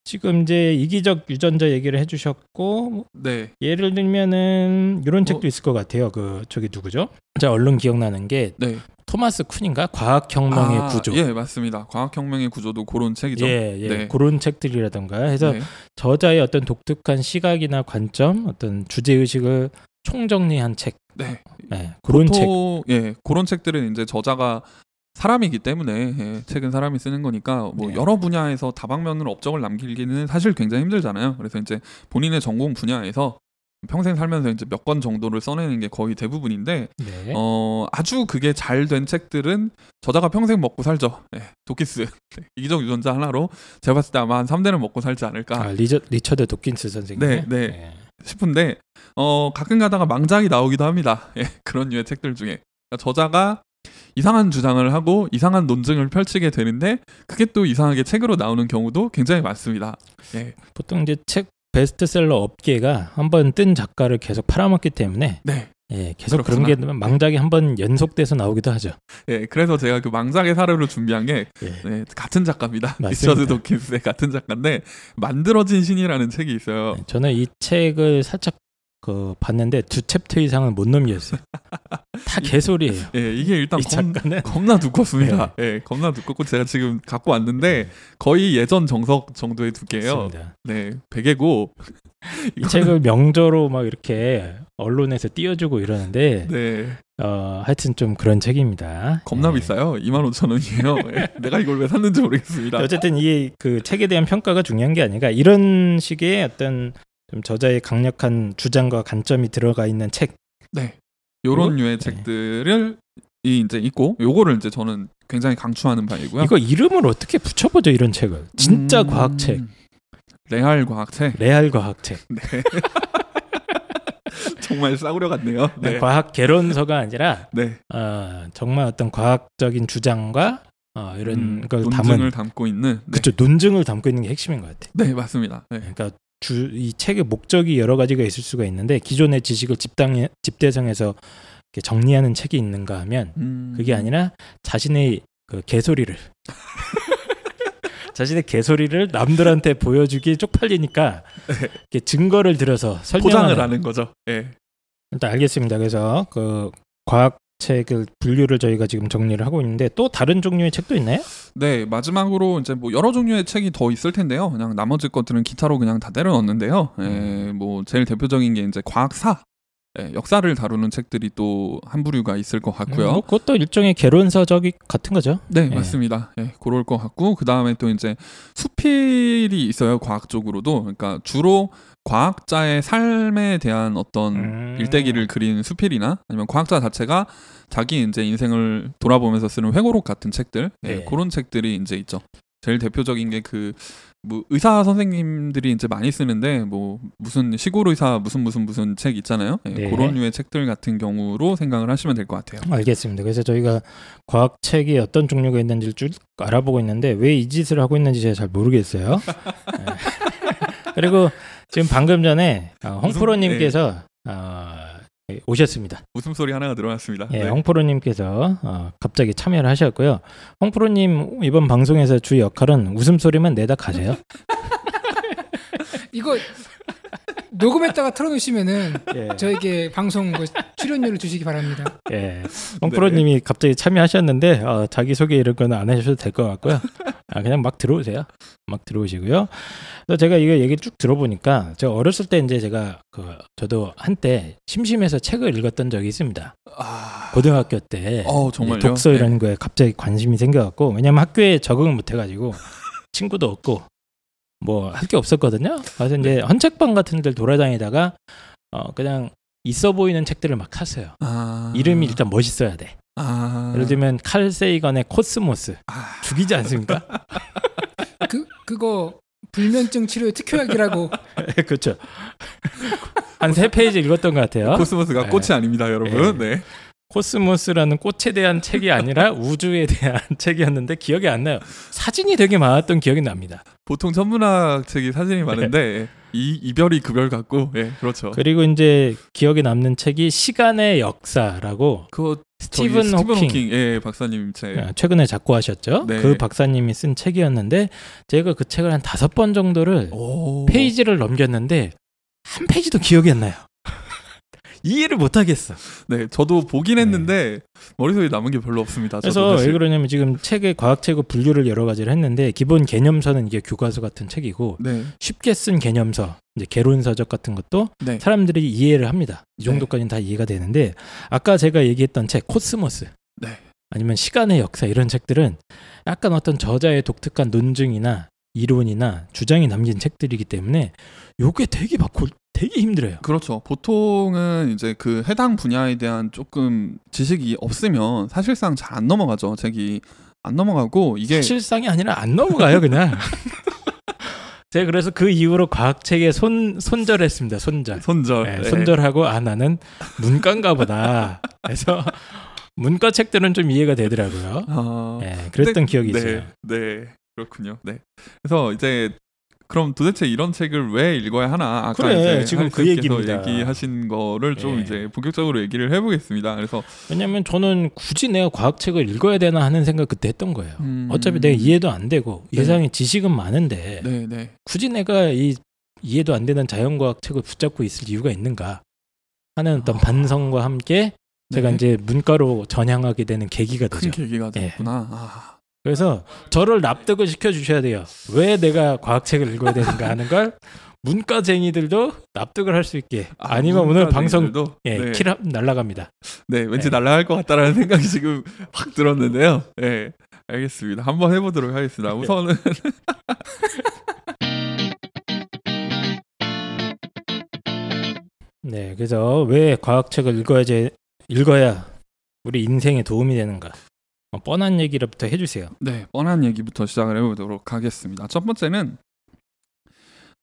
지금 이제 이기적 유전자 얘기를 해주셨고 네. 예를 들면은 이런 어? 책도 있을 것 같아요. 그 저기 누구죠? 자 얼른 기억나는 게 네. 토마스 쿤인가 과학혁명의 아, 구조. 예, 맞습니다. 과학혁명의 구조도 그런 책이죠. 예, 예. 네. 그런 책들이라던가 해서 네. 저자의 어떤 독특한 시각이나 관점, 어떤 주제 의식을 총정리한 책. 네. 예, 그런 책. 예, 그런 책들은 이제 저자가 사람이기 때문에 예, 책은 사람이 쓰는 거니까 뭐 네. 여러 분야에서 다방면으로 업적을 남기기는 사실 굉장히 힘들잖아요. 그래서 이제 본인의 전공 분야에서 평생 살면서 이제 몇 권 정도를 써내는 게 거의 대부분인데 네. 어 아주 그게 잘 된 책들은 저자가 평생 먹고 살죠. 예, 도킨스 네, 이기적 유전자 하나로 제가 봤을 때 아마 한 3대는 먹고 살지 않을까 아, 리저, 리처드 도킨스 선생님. 네, 네. 싶은데 어 가끔 가다가 망작이 나오기도 합니다. 예, 그런 류의 책들 중에 그러니까 저자가 이상한 주장을 하고 이상한 논증을 펼치게 되는데 그게 또 이상하게 책으로 나오는 경우도 굉장히 많습니다. 예, 보통 이제 책 베스트셀러 업계가 한번 뜬 작가를 계속 팔아먹기 때문에 네, 예, 계속 그렇구나. 그런 게 망작이 한번 연속돼서 나오기도 하죠. 예, 그래서 제가 그 망작의 사례로 준비한 게 예. 네, 같은 작가입니다. 리처드 도킨스의 같은 작가인데 만들어진 신이라는 책이 있어요. 네, 저는 이 책을 살짝 그 봤는데 두 챕터 이상은 못 넘겼어요. 다 개소리예요. 예, 이게 일단 이 겁, 겁나 두껍습니다. 예, 겁나 두껍고 제가 지금 갖고 왔는데 거의 예전 정석 정도의 두께예요. 네, 베개고 이 책을 명저로 막 이렇게 언론에서 띄워주고 이러는데 네, 어, 하여튼 좀 그런 책입니다. 겁나 예. 비싸요. 2만 5천 원이에요. 예, 내가 이걸 왜 샀는지 모르겠습니다. 어쨌든 이 그 책에 대한 평가가 중요한 게 아니라 이런 식의 어떤 좀 저자의 강력한 주장과 관점이 들어가 있는 책. 네, 요런 류의 네. 책들을 이 이제 있고 요거를 이제 저는 굉장히 강추하는 바이고요. 이거 이름을 어떻게 붙여보죠 이런 책을? 진짜 음, 과학책, 레알 과학책. 레알 과학책, 네. 정말 싸구려 같네요. 네. 과학 개론서가 아니라 네. 어, 정말 어떤 과학적인 주장과 어, 이런 음, 걸 논증을 담은 담고 있는 네. 그쵸 논증을 담고 있는 게 핵심인 것 같아요. 네, 맞습니다. 네. 그러니까 주, 이 책의 목적이 여러 가지가 있을 수가 있는데 기존의 지식을 집당 집대성해서 이렇게 정리하는 책이 있는가 하면 음, 그게 아니라 자신의 그 개소리를 자신의 개소리를 남들한테 보여주기 쪽팔리니까 이렇게 증거를 들어서 포장을 하는 거죠. 예. 일단 알겠습니다. 그래서 그 과학 책을 분류를 저희가 지금 정리를 하고 있는데 또 다른 종류의 책도 있나요? 네, 마지막으로 이제 뭐 여러 종류의 책이 더 있을 텐데요. 그냥 나머지 것들은 기타로 그냥 다 때려 넣었는데요. 예, 뭐 제일 대표적인 게 이제 과학사, 예, 역사를 다루는 책들이 또 한 부류가 있을 것 같고요. 뭐 그것도 일종의 개론서적 같은 거죠. 네, 예. 맞습니다. 예, 그럴 것 같고 그 다음에 또 이제 수필이 있어요. 과학 적으로도 그러니까 주로 과학자의 삶에 대한 어떤 음. 일대기를 그린 수필이나 아니면 과학자 자체가 자기 이제 인생을 돌아보면서 쓰는 회고록 같은 책들 예, 네. 그런 책들이 이제 있죠. 제일 대표적인 게 그 뭐 의사 선생님들이 이제 많이 쓰는데 뭐 무슨 시골 의사 무슨 무슨 무슨 책 있잖아요. 예, 네. 그런 류의 책들 같은 경우로 생각을 하시면 될 것 같아요. 알겠습니다. 그래서 저희가 과학 책이 어떤 종류가 있는지를 쭉 알아보고 있는데 왜 이 짓을 하고 있는지 제가 잘 모르겠어요. 예. 그리고 지금 방금 전에 어, 홍프로님께서 어, 오셨습니다. 웃음소리 하나가 늘어났습니다. 예, 네. 홍프로님께서 어, 갑자기 참여를 하셨고요. 홍프로님 이번 방송에서 주 역할은 웃음소리만 내다 가세요. 이거 녹음했다가 틀어놓으시면은 예, 저에게 방송 그 출연료를 주시기 바랍니다. 예. 홍프로님이 갑자기 참여하셨는데 어, 자기 소개 이런 거는 안 하셔도 될 것 같고요. 아, 그냥 막 들어오세요. 막 들어오시고요. 그래서 제가 이거 얘기 쭉 들어보니까 제가 어렸을 때 이제 제가 그 저도 한때 심심해서 책을 읽었던 적이 있습니다. 아, 고등학교 때 어, 정말요? 독서 네. 이런 거에 갑자기 관심이 생겨갖고 왜냐면 학교에 적응을 못해가지고 친구도 없고 뭐 할 게 없었거든요. 그래서 이제 헌책방 같은 데를 돌아다니다가 어 그냥 있어 보이는 책들을 막 샀어요. 아, 이름이 일단 멋있어야 돼. 아, 예를 들면 칼 세이건의 코스모스 아, 죽이지 않습니까? 그 그거 불면증 치료의 특효약이라고 그렇죠. 한 세 페이지 읽었던 것 같아요. 코스모스가 네. 꽃이 아닙니다, 여러분. 네. 코스모스라는 꽃에 대한 책이 아니라 우주에 대한 책이었는데 기억이 안 나요. 사진이 되게 많았던 기억이 납니다. 보통 천문학 책이 사진이 많은데 이 이 별이 그 별 같고, 예, 그렇죠. 그리고 이제 기억에 남는 책이 시간의 역사라고 그거 스티븐 스티븐 호킹. 호킹, 예, 박사님 책. 어, 최근에 작고하셨죠. 네. 그 박사님이 쓴 책이었는데 제가 그 책을 한 다섯 번 정도를 오. 페이지를 넘겼는데 한 페이지도 기억이 안 나요. 이해를 못 하겠어. 네, 저도 보긴 했는데 머릿속에 남은 게 별로 없습니다. 그래서. 왜 그러냐면 지금 책의 과학 책의 분류를 여러 가지를 했는데 기본 개념서는 이게 교과서 같은 책이고 네, 쉽게 쓴 개념서, 이제 개론서적 같은 것도 네, 사람들이 이해를 합니다. 이 정도까지는 다 이해가 되는데 아까 제가 얘기했던 책 코스모스 네, 아니면 시간의 역사 이런 책들은 약간 어떤 저자의 독특한 논증이나 이론이나 주장이 담긴 책들이기 때문에 요게 되게 막 골- 되게 힘들어요. 그렇죠. 보통은 이제 그 해당 분야에 대한 조금 지식이 없으면 사실상 잘 안 넘어가죠. 책이 안 넘어가고 이게 실상이 아니라 안 넘어가요 그냥. 제가 그래서 그 이후로 과학책에 손 손절했습니다. 손절. 손절, 네, 네. 손절하고 아 나는 문과인가 보다. 그래서 문과 책들은 좀 이해가 되더라고요. 아, 네, 그랬던 근데- 기억이 네, 있어요. 네, 그렇군요. 네. 그래서 이제 그럼 도대체 이런 책을 왜 읽어야 하나? 아까 그래, 이제 지금 그 얘기입니다. 얘기하신 거를 좀 예. 이제 본격적으로 얘기를 해보겠습니다. 그래서 왜냐면 저는 굳이 내가 과학 책을 읽어야 되나 하는 생각 그때 했던 거예요. 음, 어차피 내가 이해도 안 되고 네. 예상에 지식은 많은데 네, 네, 굳이 내가 이 이해도 안 되는 자연과학 책을 붙잡고 있을 이유가 있는가? 하는 어떤 반성과 함께 제가 네. 이제 문과로 전향하게 되는 계기가 큰 되죠. 계기가 예. 됐구나. 아, 그래서 저를 납득을 시켜 주셔야 돼요. 왜 내가 과학책을 읽어야 되는가 하는 걸 문과쟁이들도 납득을 할 수 있게 아, 아니면 오늘 방송? 예, 네. 킬 날라갑니다. 네, 왠지 네. 날아갈 것 같다라는 생각이 지금 확 들었는데요. 네, 알겠습니다. 한번 해보도록 하겠습니다. 우선은 네, 그래서 왜 과학책을 읽어야지 읽어야 우리 인생에 도움이 되는가? 어, 뻔한 얘기부터 해주세요. 네, 뻔한 얘기부터 시작을 해보도록 하겠습니다. 첫 번째는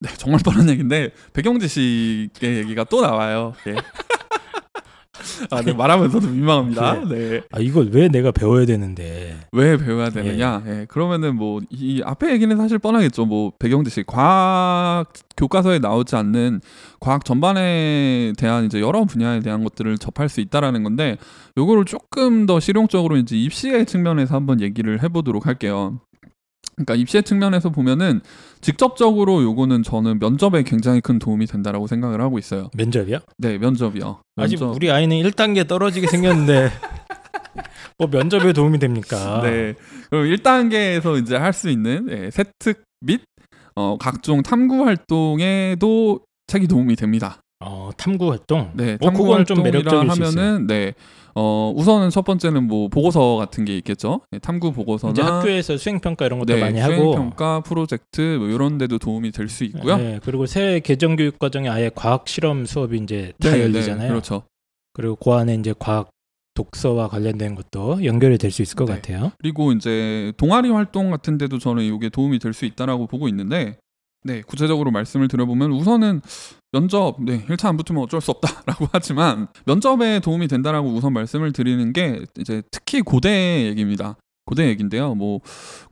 네, 정말 뻔한 얘기인데 백영재 씨의 얘기가 또 나와요. 예. 아, 네, 말하면서도 민망합니다. 네. 아 이걸 왜 내가 배워야 되는데? 왜 배워야 되느냐? 예. 그러면은 뭐 이 앞에 얘기는 사실 뻔하겠죠. 뭐 백영재 씨 과학 교과서에 나오지 않는 과학 전반에 대한 이제 여러 분야에 대한 것들을 접할 수 있다라는 건데 요거를 조금 더 실용적으로 이제 입시의 측면에서 한번 얘기를 해보도록 할게요. 그러니까 입시의 측면에서 보면은 직접적으로 요거는 저는 면접에 굉장히 큰 도움이 된다라고 생각을 하고 있어요. 면접이요? 네, 면접이요. 아직 면접. 우리 아이는 1단계 떨어지게 생겼는데 뭐 면접에 도움이 됩니까? 네. 그럼 1단계에서 이제 할 수 있는 예, 세특 및 어, 각종 탐구 활동에도 책이 도움이 됩니다. 어, 탐구 활동. 네, 뭐 탐구 활동이라 매력적일. 하면은 네. 어, 우선은 첫 번째는 뭐 보고서 같은 게 있겠죠. 예, 탐구 보고서나 이제 학교에서 수행 평가 이런 것도 네, 많이 하고 수행 평가 프로젝트 뭐 이런 데도 도움이 될 수 있고요. 네, 그리고 새 개정 교육 과정에 아예 과학 실험 수업이 이제 다 네, 열리잖아요. 그렇죠. 그리고 그 안에 이제 과학 독서와 관련된 것도 연결이 될 수 있을 것 네. 같아요. 그리고 이제 동아리 활동 같은 데도 저는 이게 도움이 될 수 있다라고 보고 있는데 네, 구체적으로 말씀을 드려보면 우선은 면접, 네, 1차 안 붙으면 어쩔 수 없다라고 하지만 면접에 도움이 된다라고 우선 말씀을 드리는 게 이제 특히 고대 얘기입니다. 고대 얘기인데요. 뭐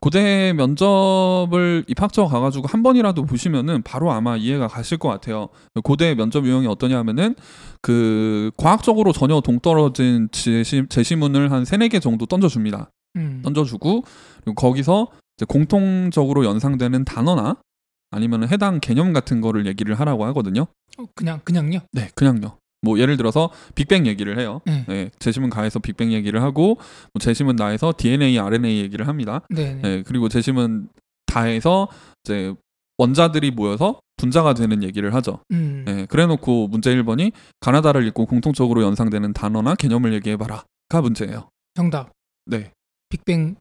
고대 면접을 입학처 가가지고 한 번이라도 보시면은 바로 아마 이해가 가실 것 같아요. 고대 면접 유형이 어떠냐면은 그 과학적으로 전혀 동떨어진 제시, 제시문을 한 세네 개 정도 던져줍니다. 음. 던져주고 그리고 거기서 공통적으로 연상되는 단어나 아니면 해당 개념 같은 거를 얘기를 하라고 하거든요. 어, 그냥 그냥요. 네, 그냥요. 뭐 예를 들어서 빅뱅 얘기를 해요. 네. 네, 제시문 가에서 빅뱅 얘기를 하고 뭐 제시문 나에서 DNA, RNA 얘기를 합니다. 네. 네. 네, 그리고 제시문 다에서 이제 원자들이 모여서 분자가 되는 얘기를 하죠. 음. 네, 그래놓고 문제 1번이 가나다를 읽고 공통적으로 연상되는 단어나 개념을 얘기해봐라가 문제예요. 정답. 네, 빅뱅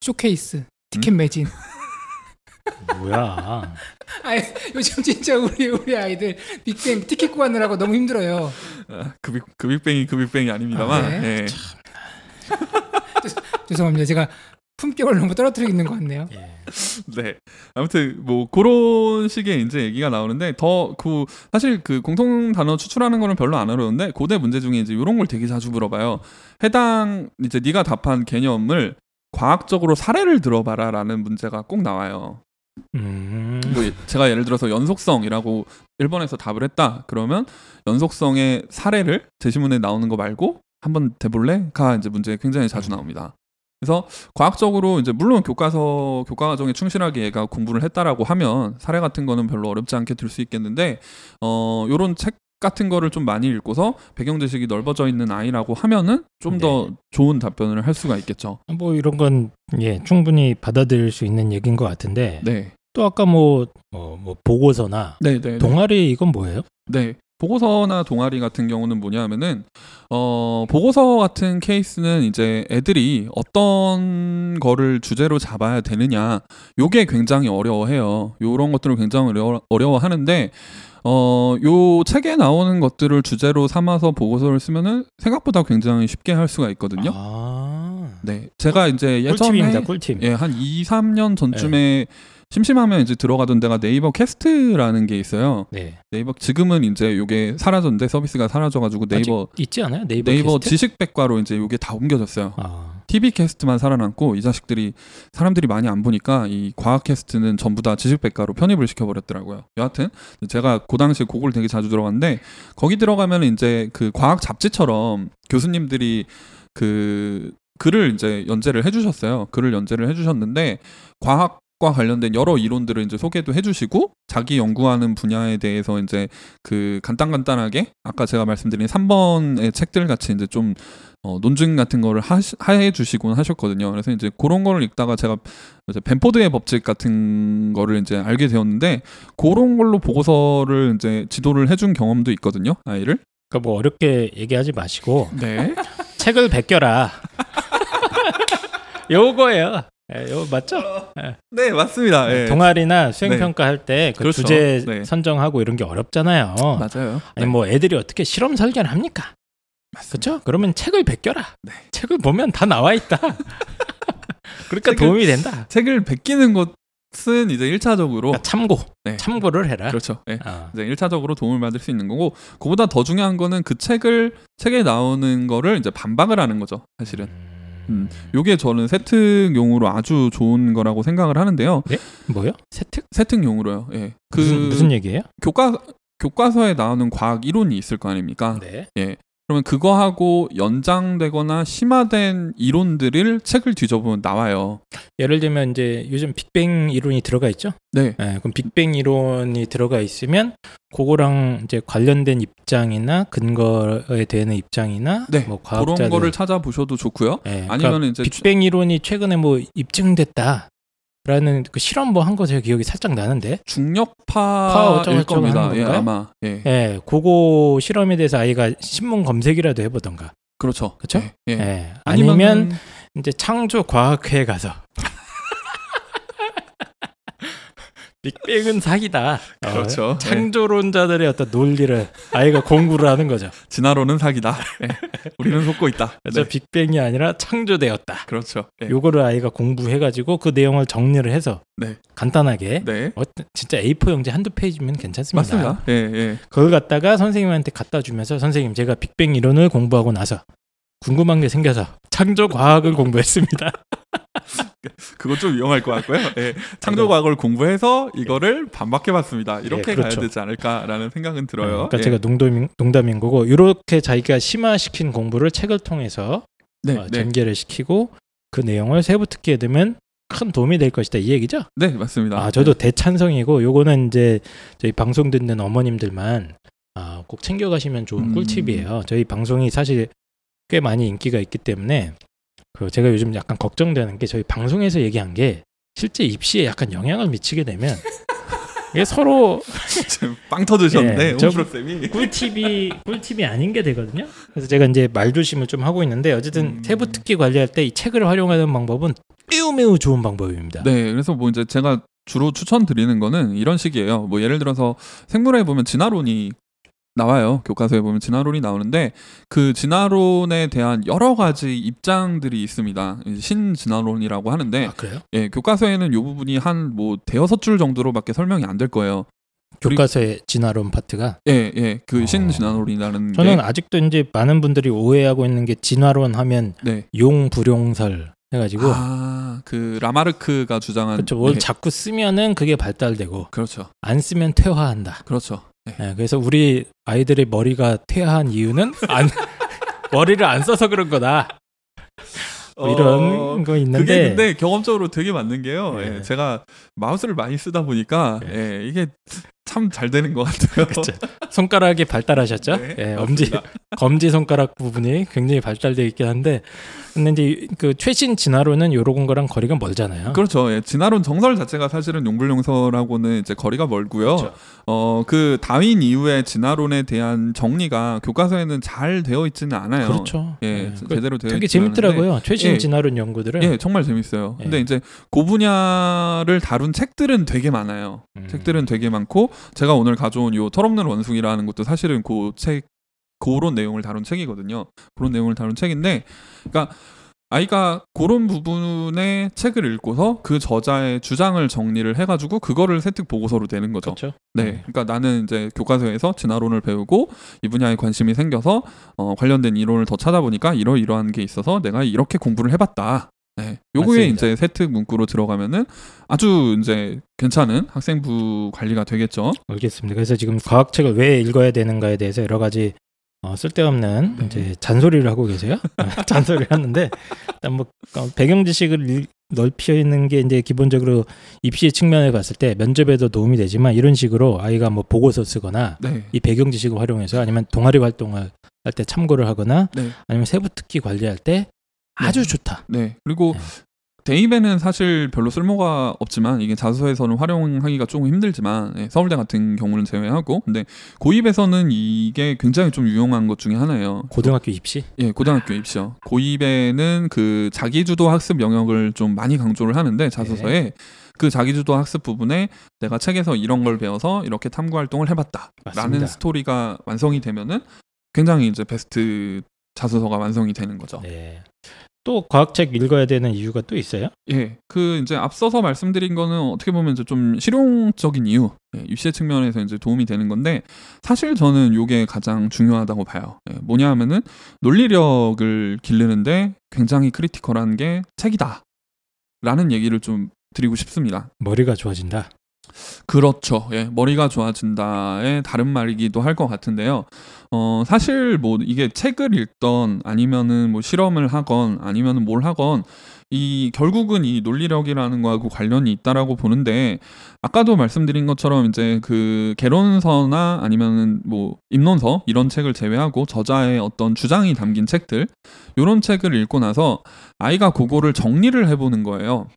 쇼케이스 티켓 음? 매진. 뭐야? 아 요즘 진짜 우리 우리 아이들 빅뱅 티켓 구하느라고 너무 힘들어요. 아, 그, 빅, 그 빅뱅이 그 빅뱅이 아닙니다만 아, 네. 네. 죄송합니다. 제가 품격을 너무 떨어뜨리고 있는 것 같네요. 예. 네. 아무튼 뭐 그런 식의 이제 얘기가 나오는데 더 그 사실 그 공통 단어 추출하는 거는 별로 안 어려운데 고대 문제 중에 이제 이런 걸 되게 자주 물어봐요. 해당 이제 네가 답한 개념을 과학적으로 사례를 들어봐라라는 문제가 꼭 나와요. 음. 뭐 예- 제가 예를 들어서 연속성이라고 1번에서 답을 했다. 그러면 연속성의 사례를 제시문에 나오는 거 말고 한번 대볼래?가 이제 문제 굉장히 자주 나옵니다. 그래서 과학적으로 이제 물론 교과서 교과 과정에 충실하게 얘가 공부를 했다라고 하면 사례 같은 거는 별로 어렵지 않게 들 수 있겠는데 어 요런 책 같은 거를 좀 많이 읽고서 배경 지식이 넓어져 있는 아이라고 하면은 좀더 좋은 답변을 할 수가 있겠죠. 뭐 이런 건 예, 충분히 받아들일 수 있는 얘기인 것 같은데 네. 또 아까 뭐, 어, 뭐 보고서나 네, 네. 네. 동아리 이건 뭐예요? 네. 보고서나 동아리 같은 경우는 뭐냐면은 어 보고서 같은 케이스는 이제 애들이 어떤 거를 주제로 잡아야 되느냐 요게 굉장히 어려워해요. 요런 것들을 굉장히 어려워, 어려워하는데 어 요 책에 나오는 것들을 주제로 삼아서 보고서를 쓰면은 생각보다 굉장히 쉽게 할 수가 있거든요. 아. 네. 제가 이제 꿀팁입니다. 예전에 꿀팁. 예, 한 2, 3년 전쯤에 네. 심심하면 이제 들어가던 데가 네이버 캐스트라는 게 있어요. 네. 네이버 지금은 이제 요게 사라졌는데 서비스가 사라져가지고 네이버 있지 않아요? 네이버, 네이버? 지식백과로 이제 요게 다 옮겨졌어요. 아. TV 캐스트만 살아남고 이 자식들이 사람들이 많이 안 보니까 이 과학 캐스트는 전부 다 지식백과로 편입을 시켜버렸더라고요. 여하튼 제가 그 당시에 그걸 되게 자주 들어갔는데 거기 들어가면 이제 그 과학 잡지처럼 교수님들이 그 글을 이제 연재를 해주셨어요. 글을 연재를 해주셨는데 과학 책 과 관련된 여러 이론들을 이제 소개도 해주시고 자기 연구하는 분야에 대해서 이제 그 간단 간단하게 아까 제가 말씀드린 3번의 책들 같이 이제 좀 어, 논증 같은 거를 하시, 해주시곤 하셨거든요. 그래서 이제 그런 거를 읽다가 제가 이제 벤포드의 법칙 같은 거를 이제 알게 되었는데 그런 걸로 보고서를 이제 지도를 해준 경험도 있거든요. 아이를. 그러니까 뭐 어렵게 얘기하지 마시고 네. 책을 베껴라. 요거예요. 예, 요 맞죠? 네 맞습니다. 예. 동아리나 수행 평가 할 때그 그렇죠. 주제 네. 선정하고 이런 게 어렵잖아요. 맞아요. 아니 뭐 애들이 어떻게 실험 설계를 합니까? 그렇죠? 그러면 책을 베껴라. 네. 책을 보면 다 나와 있다. 그러니까 책을- 도움이 된다. 책을 베끼는 것은 이제 1차적으로 그러니까 참고, 네. 참고를 해라. 그렇죠. 예. 어. 이제 1차적으로 도움을 받을 수 있는 거고 그보다 더 중요한 거는 그 책을 책에 나오는 거를 이제 반박을 하는 거죠. 사실은. 음. 요게 저는 세특용으로 아주 좋은 거라고 생각을 하는데요. 뭐요? 세특? 세특용으로요. 예. 그 무슨 무슨 얘기예요? 교과 교과서에 나오는 과학 이론이 있을 거 아닙니까? 네. 그러면 그거하고 연장되거나 심화된 이론들을 책을 뒤져보면 나와요. 예를 들면 이제 요즘 빅뱅 이론이 들어가 있죠. 네. 예, 그럼 빅뱅 이론이 들어가 있으면 그거랑 이제 관련된 입장이나 근거에 대한 입장이나 네. 뭐 그런 과학자들 거를 찾아보셔도 좋고요. 예, 아니면 그러니까 이제 빅뱅 이론이 최근에 뭐 입증됐다 라는 그 실험 뭐 한 거 제가 기억이 살짝 나는데 중력파일 겁니다. 예? 아마. 예. 예, 그거 실험에 대해서 아이가 신문 검색이라도 해보던가. 그렇죠. 그쵸? 예. 예. 예. 아니면 아니면 이제 창조 과학회에 가서 빅뱅은 사기다. 어, 그렇죠. 창조론자들의 어떤 논리를 아이가 공부를 하는 거죠. 진화론은 사기다. 예. 우리는 속고 있다. 그래서 네. 빅뱅이 아니라 창조되었다. 그렇죠. 예. 요거를 아이가 공부해가지고 그 내용을 정리를 해서 네. 간단하게 네. 어, 진짜 A4 용지 한두 페이지면 괜찮습니다. 맞습니다. 예, 예. 그걸 갖다가 선생님한테 갖다 주면서 선생님 제가 빅뱅 이론을 공부하고 나서 궁금한 게 생겨서 창조 과학을 공부했습니다. 그거 좀 위험할 것 같고요. 예. 창조 과학을 공부해서 이거를 반박해 봤습니다. 이렇게 예, 그렇죠. 가야 되지 않을까라는 생각은 들어요. 그러니까 예. 제가 농담인, 농담인 거고 이렇게 자기가 심화시킨 공부를 책을 통해서 네, 어, 네, 전개를 시키고 그 내용을 세부 특기에 두면 큰 도움이 될 것이다 이 얘기죠. 네, 맞습니다. 아 저도 대찬성이고 요거는 이제 저희 방송 듣는 어머님들만 아, 꼭 챙겨가시면 좋은 음. 꿀팁이에요. 저희 방송이 사실 꽤 많이 인기가 있기 때문에 그 제가 요즘 약간 걱정되는 게 저희 방송에서 얘기한 게 실제 입시에 약간 영향을 미치게 되면 이게 서로 빵 터드셨는데 예, 저- 옹프로 쌤이. 꿀팁이 꿀팁이 아닌 게 되거든요. 그래서 제가 이제 말조심을 좀 하고 있는데 어쨌든 음. 세부 특기 관리할 때 이 책을 활용하는 방법은 매우 매우 좋은 방법입니다. 네, 그래서 뭐 이제 제가 주로 추천드리는 거는 이런 식이에요. 뭐 예를 들어서 생물에 보면 진화론이 나와요. 교과서에 보면 진화론이 나오는데 그 진화론에 대한 여러 가지 입장들이 있습니다. 신진화론이라고 하는데 아 그래요? 예, 교과서에는 이 부분이 한 뭐 대여섯 줄 정도로밖에 설명이 안 될 거예요. 교과서의 진화론 파트가 예, 예, 그 어. 신진화론이라는 저는 게 아직도 이제 많은 분들이 오해하고 있는 게 진화론 하면 네, 용 불용설 해가지고 아, 그 라마르크가 주장한 그렇죠. 뭘 예, 자꾸 쓰면은 그게 발달되고 그렇죠, 안 쓰면 퇴화한다. 그렇죠. 예. 예, 그래서 우리 아이들의 머리가 퇴화한 이유는 안 머리를 안 써서 그런 거다. 뭐 이런 거 그게 있는데 근데 경험적으로 되게 맞는 게요. 예. 예, 제가 마우스를 많이 쓰다 보니까 예. 예, 이게 참 잘 되는 것 같아요. 그쵸. 손가락이 발달하셨죠? 네, 예, 엄지. 검지 손가락 부분이 굉장히 발달되어 있긴 한데 근데 이제 그 최신 진화론은 요런 거랑 거리가 멀잖아요. 그렇죠. 예, 진화론 정설 자체가 사실은 용불용설하고는 이제 거리가 멀고요. 그렇죠. 어, 그 다윈 이후의 진화론에 대한 정리가 교과서에는 잘 되어 있지는 않아요. 그렇죠. 예, 예, 제- 그 제대로 되어 되게 재밌더라고요. 최신 예. 진화론 연구들은. 않은데, 예, 정말 재밌어요. 근데 예. 이제 그 분야를 다룬 책들은 되게 많아요. 음. 책들은 되게 많고 제가 오늘 가져온 요 털없는 원숭이라는 것도 사실은 그책 그런 내용을 다룬 책이거든요. 그런 내용을 다룬 책인데, 그러니까 아이가 그런 부분의 책을 읽고서 그 저자의 주장을 정리를 해가지고 그거를 세특 보고서로 내는 거죠. 그렇죠. 네, 그러니까 나는 이제 교과서에서 진화론을 배우고 이 분야에 관심이 생겨서 어, 관련된 이론을 더 찾아보니까 이러이러한 게 있어서 내가 이렇게 공부를 해봤다. 네, 요거에 맞습니다. 이제 세특 문구로 들어가면은 아주 이제 괜찮은 학생부 관리가 되겠죠. 알겠습니다. 그래서 지금 과학책을 왜 읽어야 되는가에 대해서 여러 가지 어, 쓸데없는 네. 이제 잔소리를 하고 계세요. 잔소리를 하는데 일단 뭐 어, 배경 지식을 일- 넓혀 있는 게 이제 기본적으로 입시 측면에 봤을 때 면접에도 도움이 되지만 이런 식으로 아이가 뭐 보고서 쓰거나 네. 이 배경 지식을 활용해서 아니면 동아리 활동을 할 때 참고를 하거나 네. 아니면 세부 특기 관리할 때 아주 좋다. 네. 그리고 네. 대입에는 사실 별로 쓸모가 없지만 이게 자소서에서는 활용하기가 조금 힘들지만 예, 서울대 같은 경우는 제외하고 근데 고입에서는 이게 굉장히 좀 유용한 것 중에 하나예요. 고등학교 입시. 예, 고등학교 입시요. 고입에는 그 자기주도 학습 영역을 좀 많이 강조를 하는데 자소서에 네. 그 자기주도 학습 부분에 내가 책에서 이런 걸 배워서 이렇게 탐구 활동을 해봤다라는 맞습니다. 스토리가 완성이 되면은 굉장히 이제 베스트 자소서가 완성이 되는 거죠. 네. 또 과학책 읽어야 되는 이유가 또 있어요? 예, 그 이제 앞서서 말씀드린 거는 어떻게 보면 이제 좀 실용적인 이유, 예, 입시 측면에서 이제 도움이 되는 건데 사실 저는 이게 가장 중요하다고 봐요. 예, 뭐냐 하면은 논리력을 기르는데 굉장히 크리티컬한 게 책이다. 라는 얘기를 좀 드리고 싶습니다. 머리가 좋아진다. 그렇죠. 예, 머리가 좋아진다의 다른 말이기도 할 것 같은데요. 어, 사실 뭐 이게 책을 읽던 아니면은 뭐 실험을 하건 아니면은 뭘 하건 이 결국은 이 논리력이라는 거하고 관련이 있다라고 보는데 아까도 말씀드린 것처럼 이제 그 개론서나 아니면은 뭐 입론서 이런 책을 제외하고 저자의 어떤 주장이 담긴 책들 요런 책을 읽고 나서 아이가 그거를 정리를 해보는 거예요.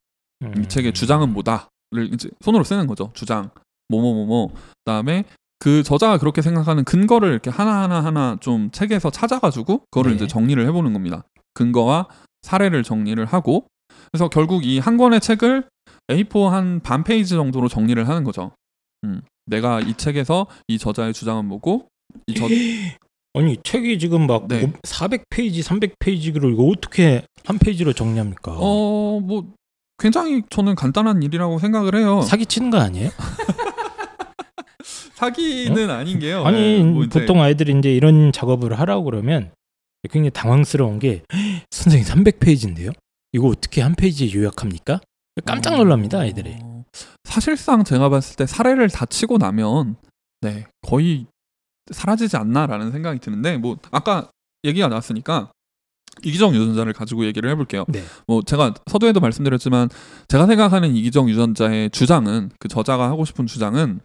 음. 이 책의 주장은 뭐다를 이제 손으로 쓰는 거죠. 주장 뭐뭐뭐뭐 그다음에 그 저자가 그렇게 생각하는 근거를 이렇게 하나하나 하나 좀 책에서 찾아가지고 그거를 네. 이제 정리를 해보는 겁니다. 근거와 사례를 정리를 하고 그래서 결국 이 한 권의 책을 A4 한 반 페이지 정도로 정리를 하는 거죠. 음, 내가 이 책에서 이 저자의 주장은 뭐고 이 저, 아니 책이 지금 막 네. 400페이지, 300페이지를 이거 어떻게 한 페이지로 정리합니까? 어, 뭐 굉장히 저는 간단한 일이라고 생각을 해요. 사기 치는 거 아니에요? 사기는 아닌 게요. 아니 예, 뭐 보통 아이들이 이제 이런 작업을 하라고 그러면 굉장히 당황스러운 게 선생님 300페이지인데요. 이거 어떻게 한 페이지에 요약합니까? 깜짝 놀랍니다 아이들이. 어, 사실상 제가 봤을 때 사례를 다 치고 나면 네 거의 사라지지 않나라는 생각이 드는데 뭐 아까 얘기가 나왔으니까 이기적 유전자를 가지고 얘기를 해볼게요. 네. 뭐 제가 서두에도 말씀드렸지만 제가 생각하는 이기적 유전자의 주장은 그 저자가 하고 싶은 주장은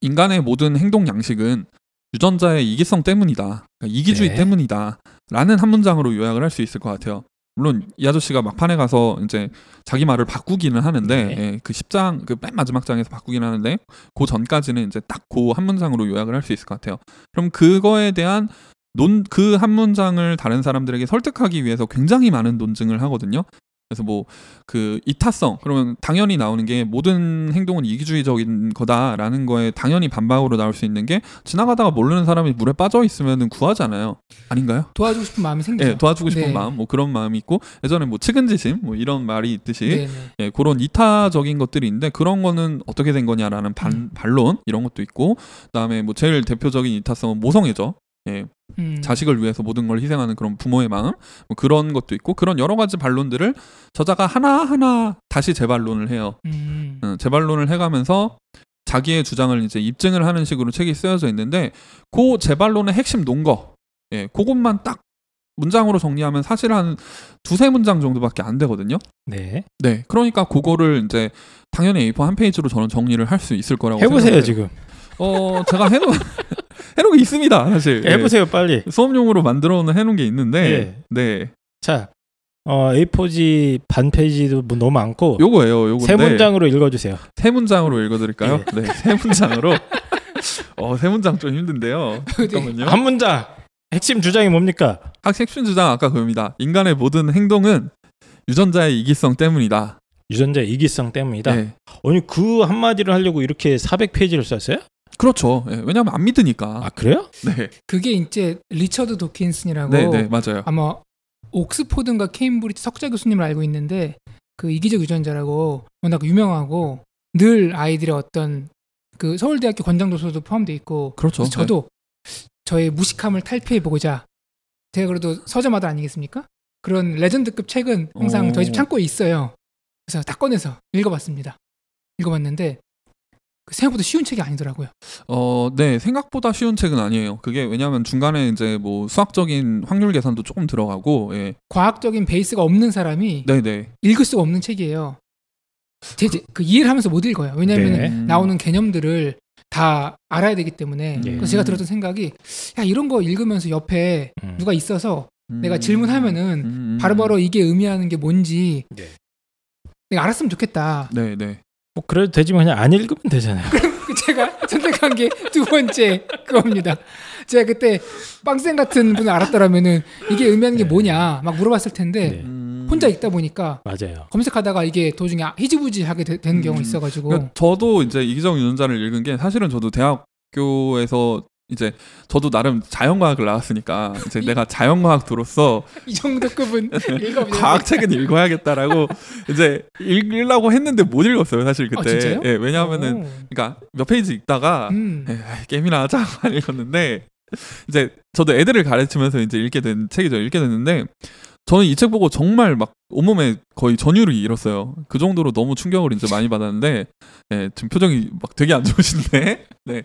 인간의 모든 행동 양식은 유전자의 이기성 때문이다. 그러니까 이기주의 네. 때문이다 라는 한 문장으로 요약을 할 수 있을 것 같아요. 물론 이 아저씨가 막판에 가서 이제 자기 말을 바꾸기는 하는데 네. 예, 그 10장 그 맨 마지막 장에서 바꾸긴 하는데 그 전까지는 이제 딱 그 한 문장으로 요약을 할 수 있을 것 같아요. 그럼 그거에 대한 논 그 한 문장을 다른 사람들에게 설득하기 위해서 굉장히 많은 논증을 하거든요. 그래서 뭐 그 이타성 그러면 당연히 나오는 게 모든 행동은 이기주의적인 거다라는 거에 당연히 반박으로 나올 수 있는 게 지나가다가 모르는 사람이 물에 빠져 있으면은 구하잖아요. 아닌가요? 도와주고 싶은 마음이 생기죠. 예, 도와주고 싶은 네. 마음, 뭐 그런 마음이 있고 예전에 뭐 측은지심, 뭐 이런 말이 있듯이 네, 네. 예, 그런 이타적인 것들이 있는데 그런 거는 어떻게 된 거냐라는 반, 음. 반론 이런 것도 있고 그다음에 뭐 제일 대표적인 이타성은 모성애죠. 예, 음. 자식을 위해서 모든 걸 희생하는 그런 부모의 마음 뭐 그런 것도 있고 그런 여러 가지 반론들을 저자가 하나 하나 다시 재반론을 해요. 음. 어, 재반론을 해가면서 자기의 주장을 이제 입증을 하는 식으로 책이 쓰여져 있는데 그 재반론의 핵심 논거, 예, 그것만 딱 문장으로 정리하면 사실 한 두세 문장 정도밖에 안 되거든요. 네. 네, 그러니까 그거를 이제 당연히 A4 한 페이지로 저는 정리를 할 수 있을 거라고 해보세요 생각해요. 지금. 어, 제가 해놓 해놓은 게 있습니다, 사실. 예. 해보세요 빨리. 수업용으로 만들어 놓은 해놓은 게 있는데, 예. 네, 자, 어, A4지 반 페이지도 뭐 너무 많고 요거예요, 요건데 세 문장으로 읽어주세요. 세 문장으로 읽어드릴까요? 예. 네, 세 문장으로. 어, 세 문장 좀 힘든데요. 잠깐만요. 한 문장. 핵심 주장이 뭡니까? 학생춘 주장 아까 그겁니다. 인간의 모든 행동은 유전자의 이기성 때문이다. 유전자 이기성 때문이다. 네. 아니 그 한마디를 하려고 이렇게 400페이지를 썼어요? 그렇죠. 예, 왜냐하면 안 믿으니까. 아 그래요? 네, 그게 이제 리처드 도킨슨이라고 네, 네, 맞아요. 아마 옥스포드인가 케임브리지 석자 교수님을 알고 있는데 그 이기적 유전자라고 워낙 유명하고 늘 아이들의 어떤 그 서울대학교 권장도서도 포함돼 있고 그렇죠. 저도 저의 무식함을 탈피해 보고자 제가 그래도 서점마다 아니겠습니까? 그런 레전드급 책은 항상 오. 저희 집 창고에 있어요. 그래서 다 꺼내서 읽어봤습니다. 읽어봤는데 그 생각보다 쉬운 책이 아니더라고요. 어, 네, 생각보다 쉬운 책은 아니에요. 그게 왜냐하면 중간에 이제 뭐 수학적인 확률 계산도 조금 들어가고, 예, 과학적인 베이스가 없는 사람이 네, 네. 읽을 수가 없는 책이에요. 제, 제- 그 이해를 하면서 못 읽어요. 왜냐하면 네. 음. 나오는 개념들을 다 알아야 되기 때문에 예. 그래서 제가 들었던 생각이 야 이런 거 읽으면서 옆에 음. 누가 있어서 음, 내가 질문하면은 음, 바로바로 이게 의미하는 게 뭔지 네. 내가 알았으면 좋겠다. 네, 네. 뭐 그래도 되지만 그냥 안 읽으면 되잖아요. 그 제가 선택한 게 두 번째 그겁니다. 제가 그때 빵쌤 같은 분을 알았더라면은 이게 의미하는 게 네. 뭐냐 막 물어봤을 텐데 네. 음. 혼자 읽다 보니까 맞아요. 검색하다가 이게 도중에 히지부지 하게 되, 는 음. 경우 가 있어가지고 그러니까 저도 이제 이기적 유전자를 읽은 게 사실은 저도 대학교에서 이제 저도 나름 자연과학을 나왔으니까 이제 내가 자연과학도로서 이 정도 급은. 네. 과학책은 읽어야겠다라고 이제 읽으려고 했는데 못 읽었어요 사실 그때. 아? 예, 왜냐하면은 오. 그러니까 몇 페이지 읽다가 음. 에, 아이, 게임이나 하자 안 읽었는데 이제 저도 애들을 가르치면서 이제 읽게 된 책이죠 읽게 됐는데 저는 이 책 보고 정말 막 온몸에 거의 전율을 잃었어요 그 정도로 너무 충격을 이제 많이 받았는데 예, 지금 표정이 막 되게 안 좋으신데 네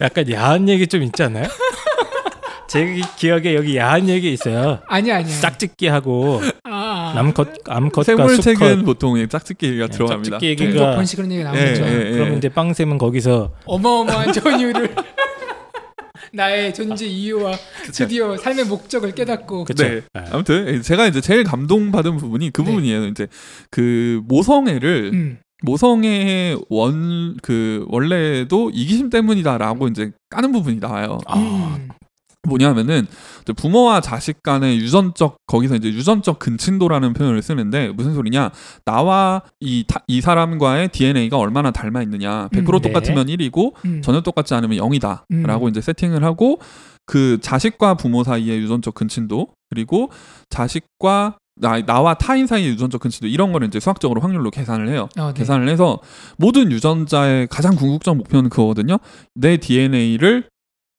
약간 야한 얘기 좀 있지 않나요? 제 기- 기억에 여기 야한 얘기 있어요. 아니야 아니야. 짝짓기 하고 아, 남컷 암컷과 생물책은 보통 이 짝짓기 얘기가 네, 들어갑니다 짝짓기 얘기가- 동족 번식 그런 얘기 나오죠. 예, 예. 그럼 이제 빵쌤은 거기서 어마어마한 전율을 나의 존재 이유와 드디어 삶의 목적을 깨닫고 그쵸? 네. 아, 아무튼 제가 이제 제일 감동받은 부분이 그 네. 부분이에요 이제 그 모성애를 음. 모성애의 원 그 원래도 이기심 때문이다라고 이제 까는 부분이 나와요. 아, 음. 뭐냐면은 부모와 자식 간의 유전적 거기서 이제 유전적 근친도라는 표현을 쓰는데 무슨 소리냐? 나와 이이 사람과의 DNA가 얼마나 닮아 있느냐? 100% 음, 네. 똑같으면 1이고 음. 전혀 똑같지 않으면 0이다라고 음. 이제 세팅을 하고 그 자식과 부모 사이의 유전적 근친도 그리고 자식과 나, 나와 타인 사이의 유전적 근친도 이런 거를 이제 수학적으로 확률로 계산을 해요. 어, 네. 계산을 해서 모든 유전자의 가장 궁극적 목표는 그거거든요. 내 DNA를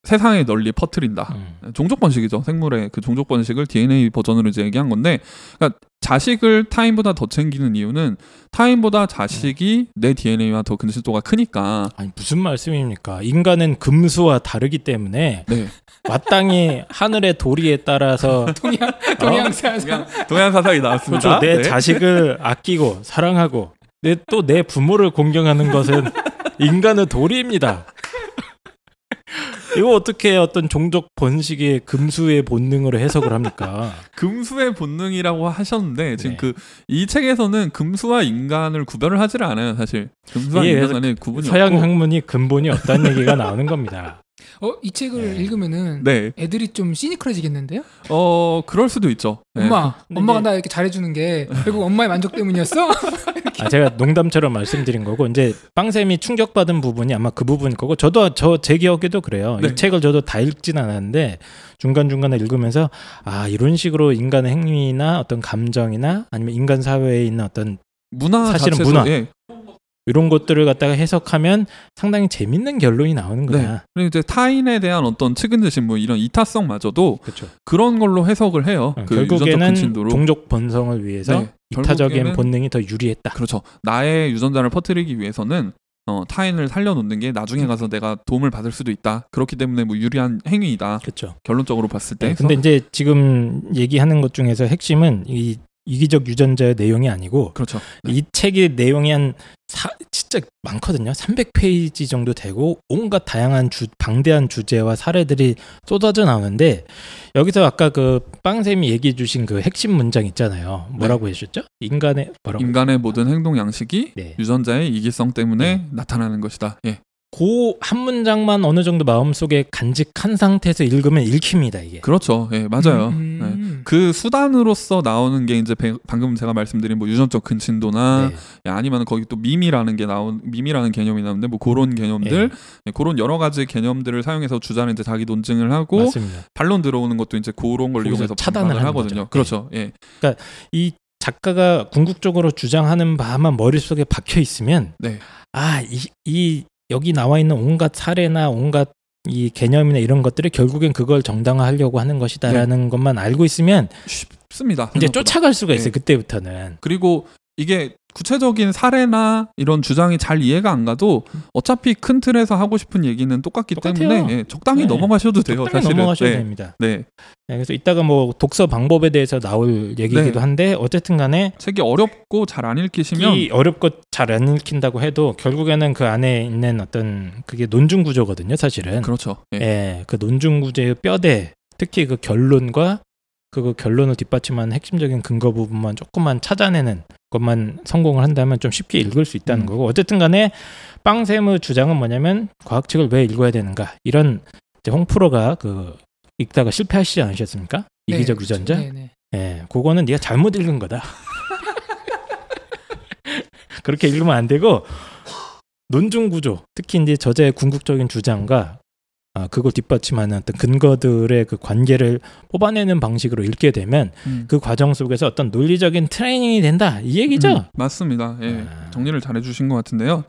세상에 널리 퍼뜨린다. 음. 종족 번식이죠. 생물의 그 종족 번식을 DNA 버전으로 이제 얘기한 건데, 그러니까 자식을 타인보다 더 챙기는 이유는 타인보다 자식이 내 DNA와 더 근실도가 크니까. 아니 무슨 말씀입니까? 인간은 금수와 다르기 때문에 네. 마땅히 하늘의 도리에 따라서 동양 동양 사상 동양 사상이 그렇죠. 나왔습니다. 내 네. 자식을 아끼고 사랑하고 내 또 내 부모를 공경하는 것은 인간의 도리입니다. 이거 어떻게 어떤 종족 번식의 금수의 본능으로 해석을 합니까? 금수의 본능이라고 하셨는데 지금 네. 그이 책에서는 금수와 인간을 구별을 하지를 않아요. 사실 금수와 이게 인간 간의 구분이 서양 없고. 학문이 근본이 없다는 얘기가 나오는 겁니다. 어, 이 책을 네. 읽으면은 네. 애들이 좀 시니컬해지겠는데요? 어 그럴 수도 있죠. 네. 엄마, 근데 엄마가 나 이렇게 잘해주는 게 결국 엄마의 만족 때문이었어? 아, 제가 농담처럼 말씀드린 거고 이제 빵쌤이 충격받은 부분이 아마 그 부분일 거고 저도 저 제 기억에도 그래요. 네. 이 책을 저도 다 읽진 않았는데 중간 중간에 읽으면서 아 이런 식으로 인간의 행위나 어떤 감정이나 아니면 인간 사회에 있는 어떤 문화 사실은 자체도 문화. 예. 이런 것들을 갖다가 해석하면 상당히 재밌는 결론이 나오는구나. 네. 그리고 이제 타인에 대한 어떤 측은지심 뭐 이런 이타성마저도 그렇죠. 그런 걸로 해석을 해요. 어, 그 결국에는 근친도로. 종족 번성을 위해서 네. 이타적인 본능이 더 유리했다. 그렇죠. 나의 유전자를 퍼뜨리기 위해서는 어, 타인을 살려놓는 게 음. 나중에 가서 내가 도움을 받을 수도 있다. 그렇기 때문에 뭐 유리한 행위이다. 그렇죠. 결론적으로 봤을 때. 네, 근데 이제 지금 얘기하는 것 중에서 핵심은 이 이기적 유전자의 내용이 아니고 그렇죠. 이 책의 내용이 한 사, 진짜 많거든요. 300페이지 정도 되고 온갖 다양한 주, 방대한 주제와 사례들이 쏟아져 나오는데 여기서 아까 그 빵쌤이 얘기해 주신 그 핵심 문장 있잖아요. 뭐라고 해주셨죠? 인간의 뭐라고? 인간의 모든 행동 양식이 네. 유전자의 이기성 때문에 나타나는 것이다. 예. 그 한 문장만 어느 정도 마음속에 간직한 상태에서 읽으면 읽힙니다, 이게. 그렇죠. 예, 맞아요. 음, 네. 음. 그 수단으로서 나오는 게 이제 배- 방금 제가 말씀드린 뭐 유전적 근친도나 네. 아니면 거기 또 밈이라는 게 나온 밈이라는 개념이 나오는데 뭐 그런 개념들 예, 그런 여러 가지 개념들을 사용해서 주자는 이제 자기 논증을 하고 맞습니다. 반론 들어오는 것도 이제 그런 걸 이용해서 차단을 하거든요. 거죠. 그렇죠. 예. 이 작가가 궁극적으로 주장하는 바만 머릿속에 박혀 있으면 네. 아, 이, 이 여기 나와 있는 온갖 사례나 온갖 이 개념이나 이런 것들이 결국엔 그걸 정당화하려고 하는 것이다라는 것만 알고 있으면 쉽습니다. 이제. 쫓아갈 수가 있어요. 네. 그때부터는. 그리고 이게 구체적인 사례나 이런 주장이 잘 이해가 안 가도 어차피 큰 틀에서 하고 싶은 얘기는 똑같기 똑같아요. 때문에 예, 적당히 네. 넘어가셔도 돼요. 적당히 사실은. 넘어가셔도 네. 됩니다. 네. 네, 그래서 이따가 뭐 독서 방법에 대해서 나올 얘기이기도 네. 한데 어쨌든 간에 책이 어렵고 잘 안 읽히시면 이 어렵고 잘 안 읽힌다고 해도 결국에는 그 안에 있는 어떤 그게 논중 구조거든요, 사실은. 그렇죠. 예. 예, 그 논중 구조의 뼈대, 특히 그 결론과 그 결론을 뒷받침하는 핵심적인 근거 부분만 조금만 찾아내는 것만 성공을 한다면 좀 쉽게 읽을 수 있다는 음. 거고 어쨌든 간에 빵샘의 주장은 뭐냐면 과학책을 왜 읽어야 되는가 이런 홍프로가 그 읽다가 실패하시지 않으셨습니까? 네, 이기적 그렇죠. 유전자. 네, 네. 예, 그거는 네가 잘못 읽은 거다. 그렇게 읽으면 안 되고 논중 구조, 특히 이제 저자의 궁극적인 주장과 아, 그걸 뒷받침하는 어떤 근거들의 그 관계를 뽑아내는 방식으로 읽게 되면 음. 그 과정 속에서 어떤 논리적인 트레이닝이 된다 이 얘기죠. 음, 맞습니다. 예. 아. 정리를 잘 해주신 것 같은데요.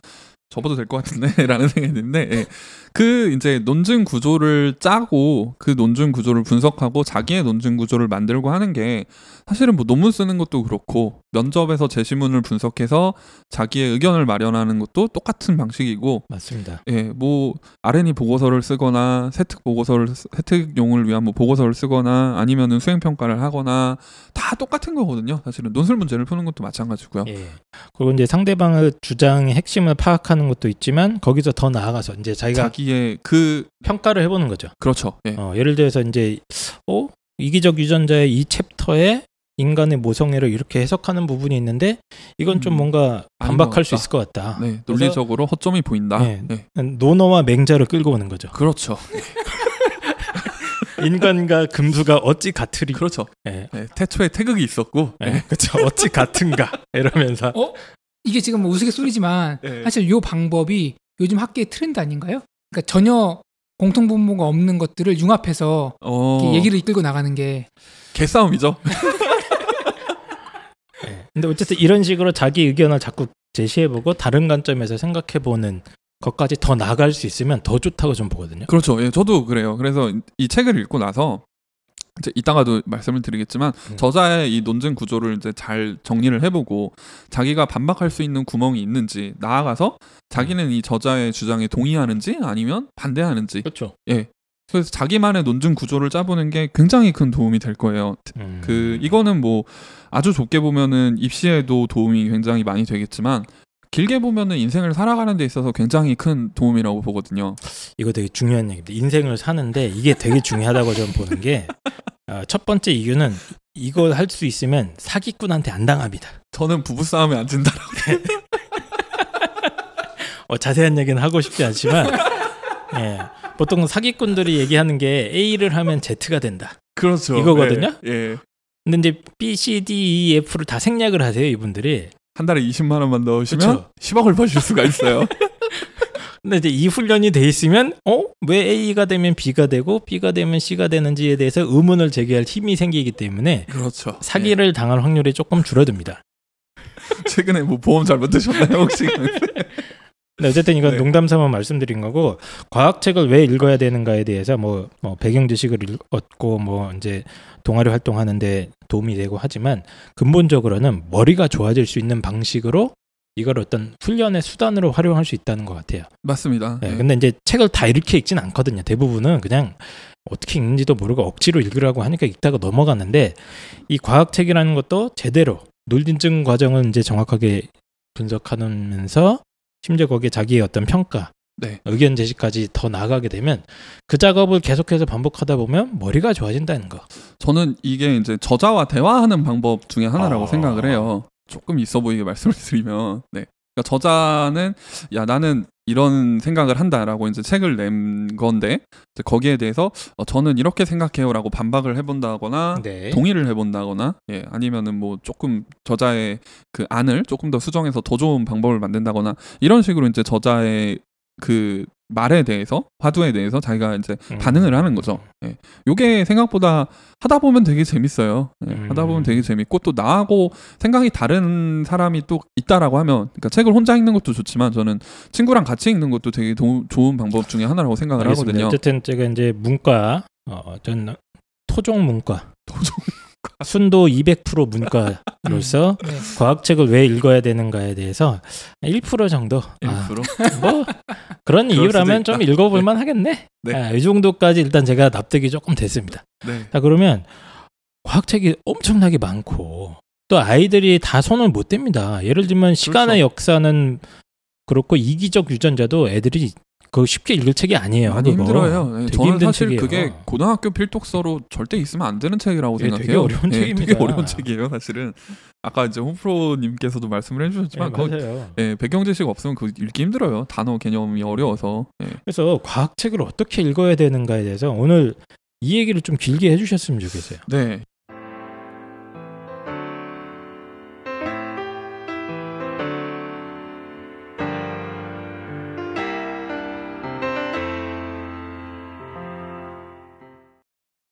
접어도 될 것 같은데라는 생각이 드는데 예. 그 이제 논증 구조를 짜고 그 논증 구조를 분석하고 자기의 논증 구조를 만들고 하는 게 사실은 뭐 논문 쓰는 것도 그렇고 면접에서 제시문을 분석해서 자기의 의견을 마련하는 것도 똑같은 방식이고 맞습니다. 예, 뭐 R&E 보고서를 쓰거나 세특 보고서를 쓰- 세특용을 위한 뭐 보고서를 쓰거나 아니면은 수행 평가를 하거나 다 똑같은 거거든요. 사실은 논술 문제를 푸는 것도 마찬가지고요. 예. 그리고 이제 상대방의 주장의 핵심을 파악하는 것도 있지만 거기서 더 나아가서 이제 자기가 자기 의그 평가를 해보는 거죠. 그렇죠. 예. 어, 예를 들어서 이제 어 이기적 유전자의 이 챕터에 인간의 모성애를 이렇게 해석하는 부분이 있는데 이건 좀 음, 뭔가 반박할 것 수. 있을 것 같다. 네, 논리적으로 허점이 보인다. 네. 네. 노너와 맹자를 끌고 오는 거죠. 그렇죠. 인간과 금수가 어찌 같으리. 그렇죠. 예. 네, 태초에 태극이 있었고 예, 그렇죠. 어찌 같은가 이러면서 이게 지금 뭐 우스갯소리지만 네. 사실 요 방법이 요즘 학계의 트렌드 아닌가요? 그러니까 전혀 공통분모가 없는 것들을 융합해서 어, 얘기를 이끌고 나가는 게 개싸움이죠. 예. 근데 어쨌든 이런 식으로 자기 의견을 자꾸 제시해보고 다른 관점에서 생각해보는 것까지 더 나아갈 수 있으면 더 좋다고 좀 보거든요. 그렇죠. 예, 저도 그래요. 그래서 이 책을 읽고 나서 이제 이따가도 말씀을 드리겠지만 음. 저자의 이 논증 구조를 이제 잘 정리를 해보고 자기가 반박할 수 있는 구멍이 있는지 나아가서 자기는 이 저자의 주장에 동의하는지 아니면 반대하는지 그렇죠. 그래서 자기만의 논증 구조를 짜보는 게 굉장히 큰 도움이 될 거예요. 음. 그 이거는 뭐 아주 좁게 보면은 입시에도 도움이 굉장히 많이 되겠지만 길게 보면은 인생을 살아가는 데 있어서 굉장히 큰 도움이라고 보거든요. 이거 되게 중요한 얘기입니다. 인생을 사는데 이게 되게 중요하다고 저는 보는 게 어, 첫 번째 이유는 이거 할수 있으면 사기꾼한테 안 당합니다. 저는 부부 싸움에 안 진다라고. 어, 자세한 얘기는 하고 싶지 않지만 예, 보통 사기꾼들이 얘기하는 게 A를 하면 Z가 된다. 그렇죠. 이거거든요? 예. 예. 근데 이제 B, C, D, E, F를 다 생략을 하세요 이분들이. 한 달에 20만 원만 넣으시면 그쵸. 10억을 버실 수가 있어요. 근데 이제 이 훈련이 돼 있으면 어? 왜 A가 되면 B가 되고 B가 되면 C가 되는지에 대해서 의문을 제기할 힘이 생기기 때문에 그렇죠. 사기를 당할 확률이 조금 줄어듭니다. 예. 최근에 뭐 보험 잘못 드셨나요 혹시? 근데 어쨌든 이건 네. 농담 삼아 말씀드린 거고 과학책을 왜 읽어야 되는가에 대해서 뭐, 뭐 배경 지식을 읽- 얻고 뭐 이제 동아리 활동하는데 도움이 되고 하지만 근본적으로는 머리가 좋아질 수 있는 방식으로 이걸 어떤 훈련의 수단으로 활용할 수 있다는 것 같아요. 맞습니다. 네, 예. 근데 이제 책을 다 이렇게 읽진 않거든요. 대부분은 그냥 어떻게 읽는지도 모르고 억지로 읽으라고 하니까 읽다가 넘어갔는데 이 과학책이라는 것도 제대로 논증 과정을 이제 정확하게 분석하면서 심지어 거기에 자기의 어떤 평가, 네. 의견 제시까지 더 나아가게 되면 그 작업을 계속해서 반복하다 보면 머리가 좋아진다는 거. 저는 이게 이제 저자와 대화하는 방법 중에 하나라고 아. 생각을 해요. 조금 있어 보이게 말씀을 드리면, 네. 그러니까 저자는 야 나는 이런 생각을 한다라고 이제 책을 낸 건데 거기에 대해서 어, 저는 이렇게 생각해요라고 반박을 해본다거나 네. 동의를 해본다거나 예 아니면은 뭐 조금 저자의 그 안을 조금 더 수정해서 더 좋은 방법을 만든다거나 이런 식으로 이제 저자의 그 말에 대해서 화두에 대해서 자기가 이제 음. 반응을 하는 거죠. 예. 요게 생각보다 하다 보면 되게 재밌어요. 예, 음. 하다 보면 되게 재밌고 또 나하고 생각이 다른 사람이 또 있다라고 하면 그러니까 책을 혼자 읽는 것도 좋지만 저는 친구랑 같이 읽는 것도 되게 도, 좋은 방법 중에 하나라고 생각을 알겠습니다. 하거든요. 어쨌든 제가 이제 문과, 어, 전 토종 문과, 도종 순도 200% 문과로서 네. 과학책을 왜 읽어야 되는가에 대해서 1% 정도 아, 1%? 뭐 그런 이유라면. 좀 읽어볼 만 하겠네. 네. 아, 이 정도까지 일단 제가 납득이 조금 됐습니다. 네. 자 그러면 과학책이 엄청나게 많고 또 아이들이 다 손을 못 댑니다. 예를 들면 시간의 그렇죠. 역사는 그렇고 이기적 유전자도 애들이 그 쉽게 읽을 책이 아니에요. 그거. 힘들어요. 네, 되게 저는 사실 책이에요. 그게 고등학교 필독서로 절대 있으면 안 되는 책이라고 예, 생각해요. 되게 어려운 예, 책입니다. 되게 어려운 책이에요, 사실은. 아까 이제 홍프로님께서도 말씀을 예, 해주셨지만 그거 맞아요. 예, 배경 지식 없으면 그 읽기 힘들어요. 단어 개념이 어려워서. 예. 그래서 과학 책을 어떻게 읽어야 되는가에 대해서 오늘 이 얘기를 좀 길게 해주셨으면 좋겠어요. 네,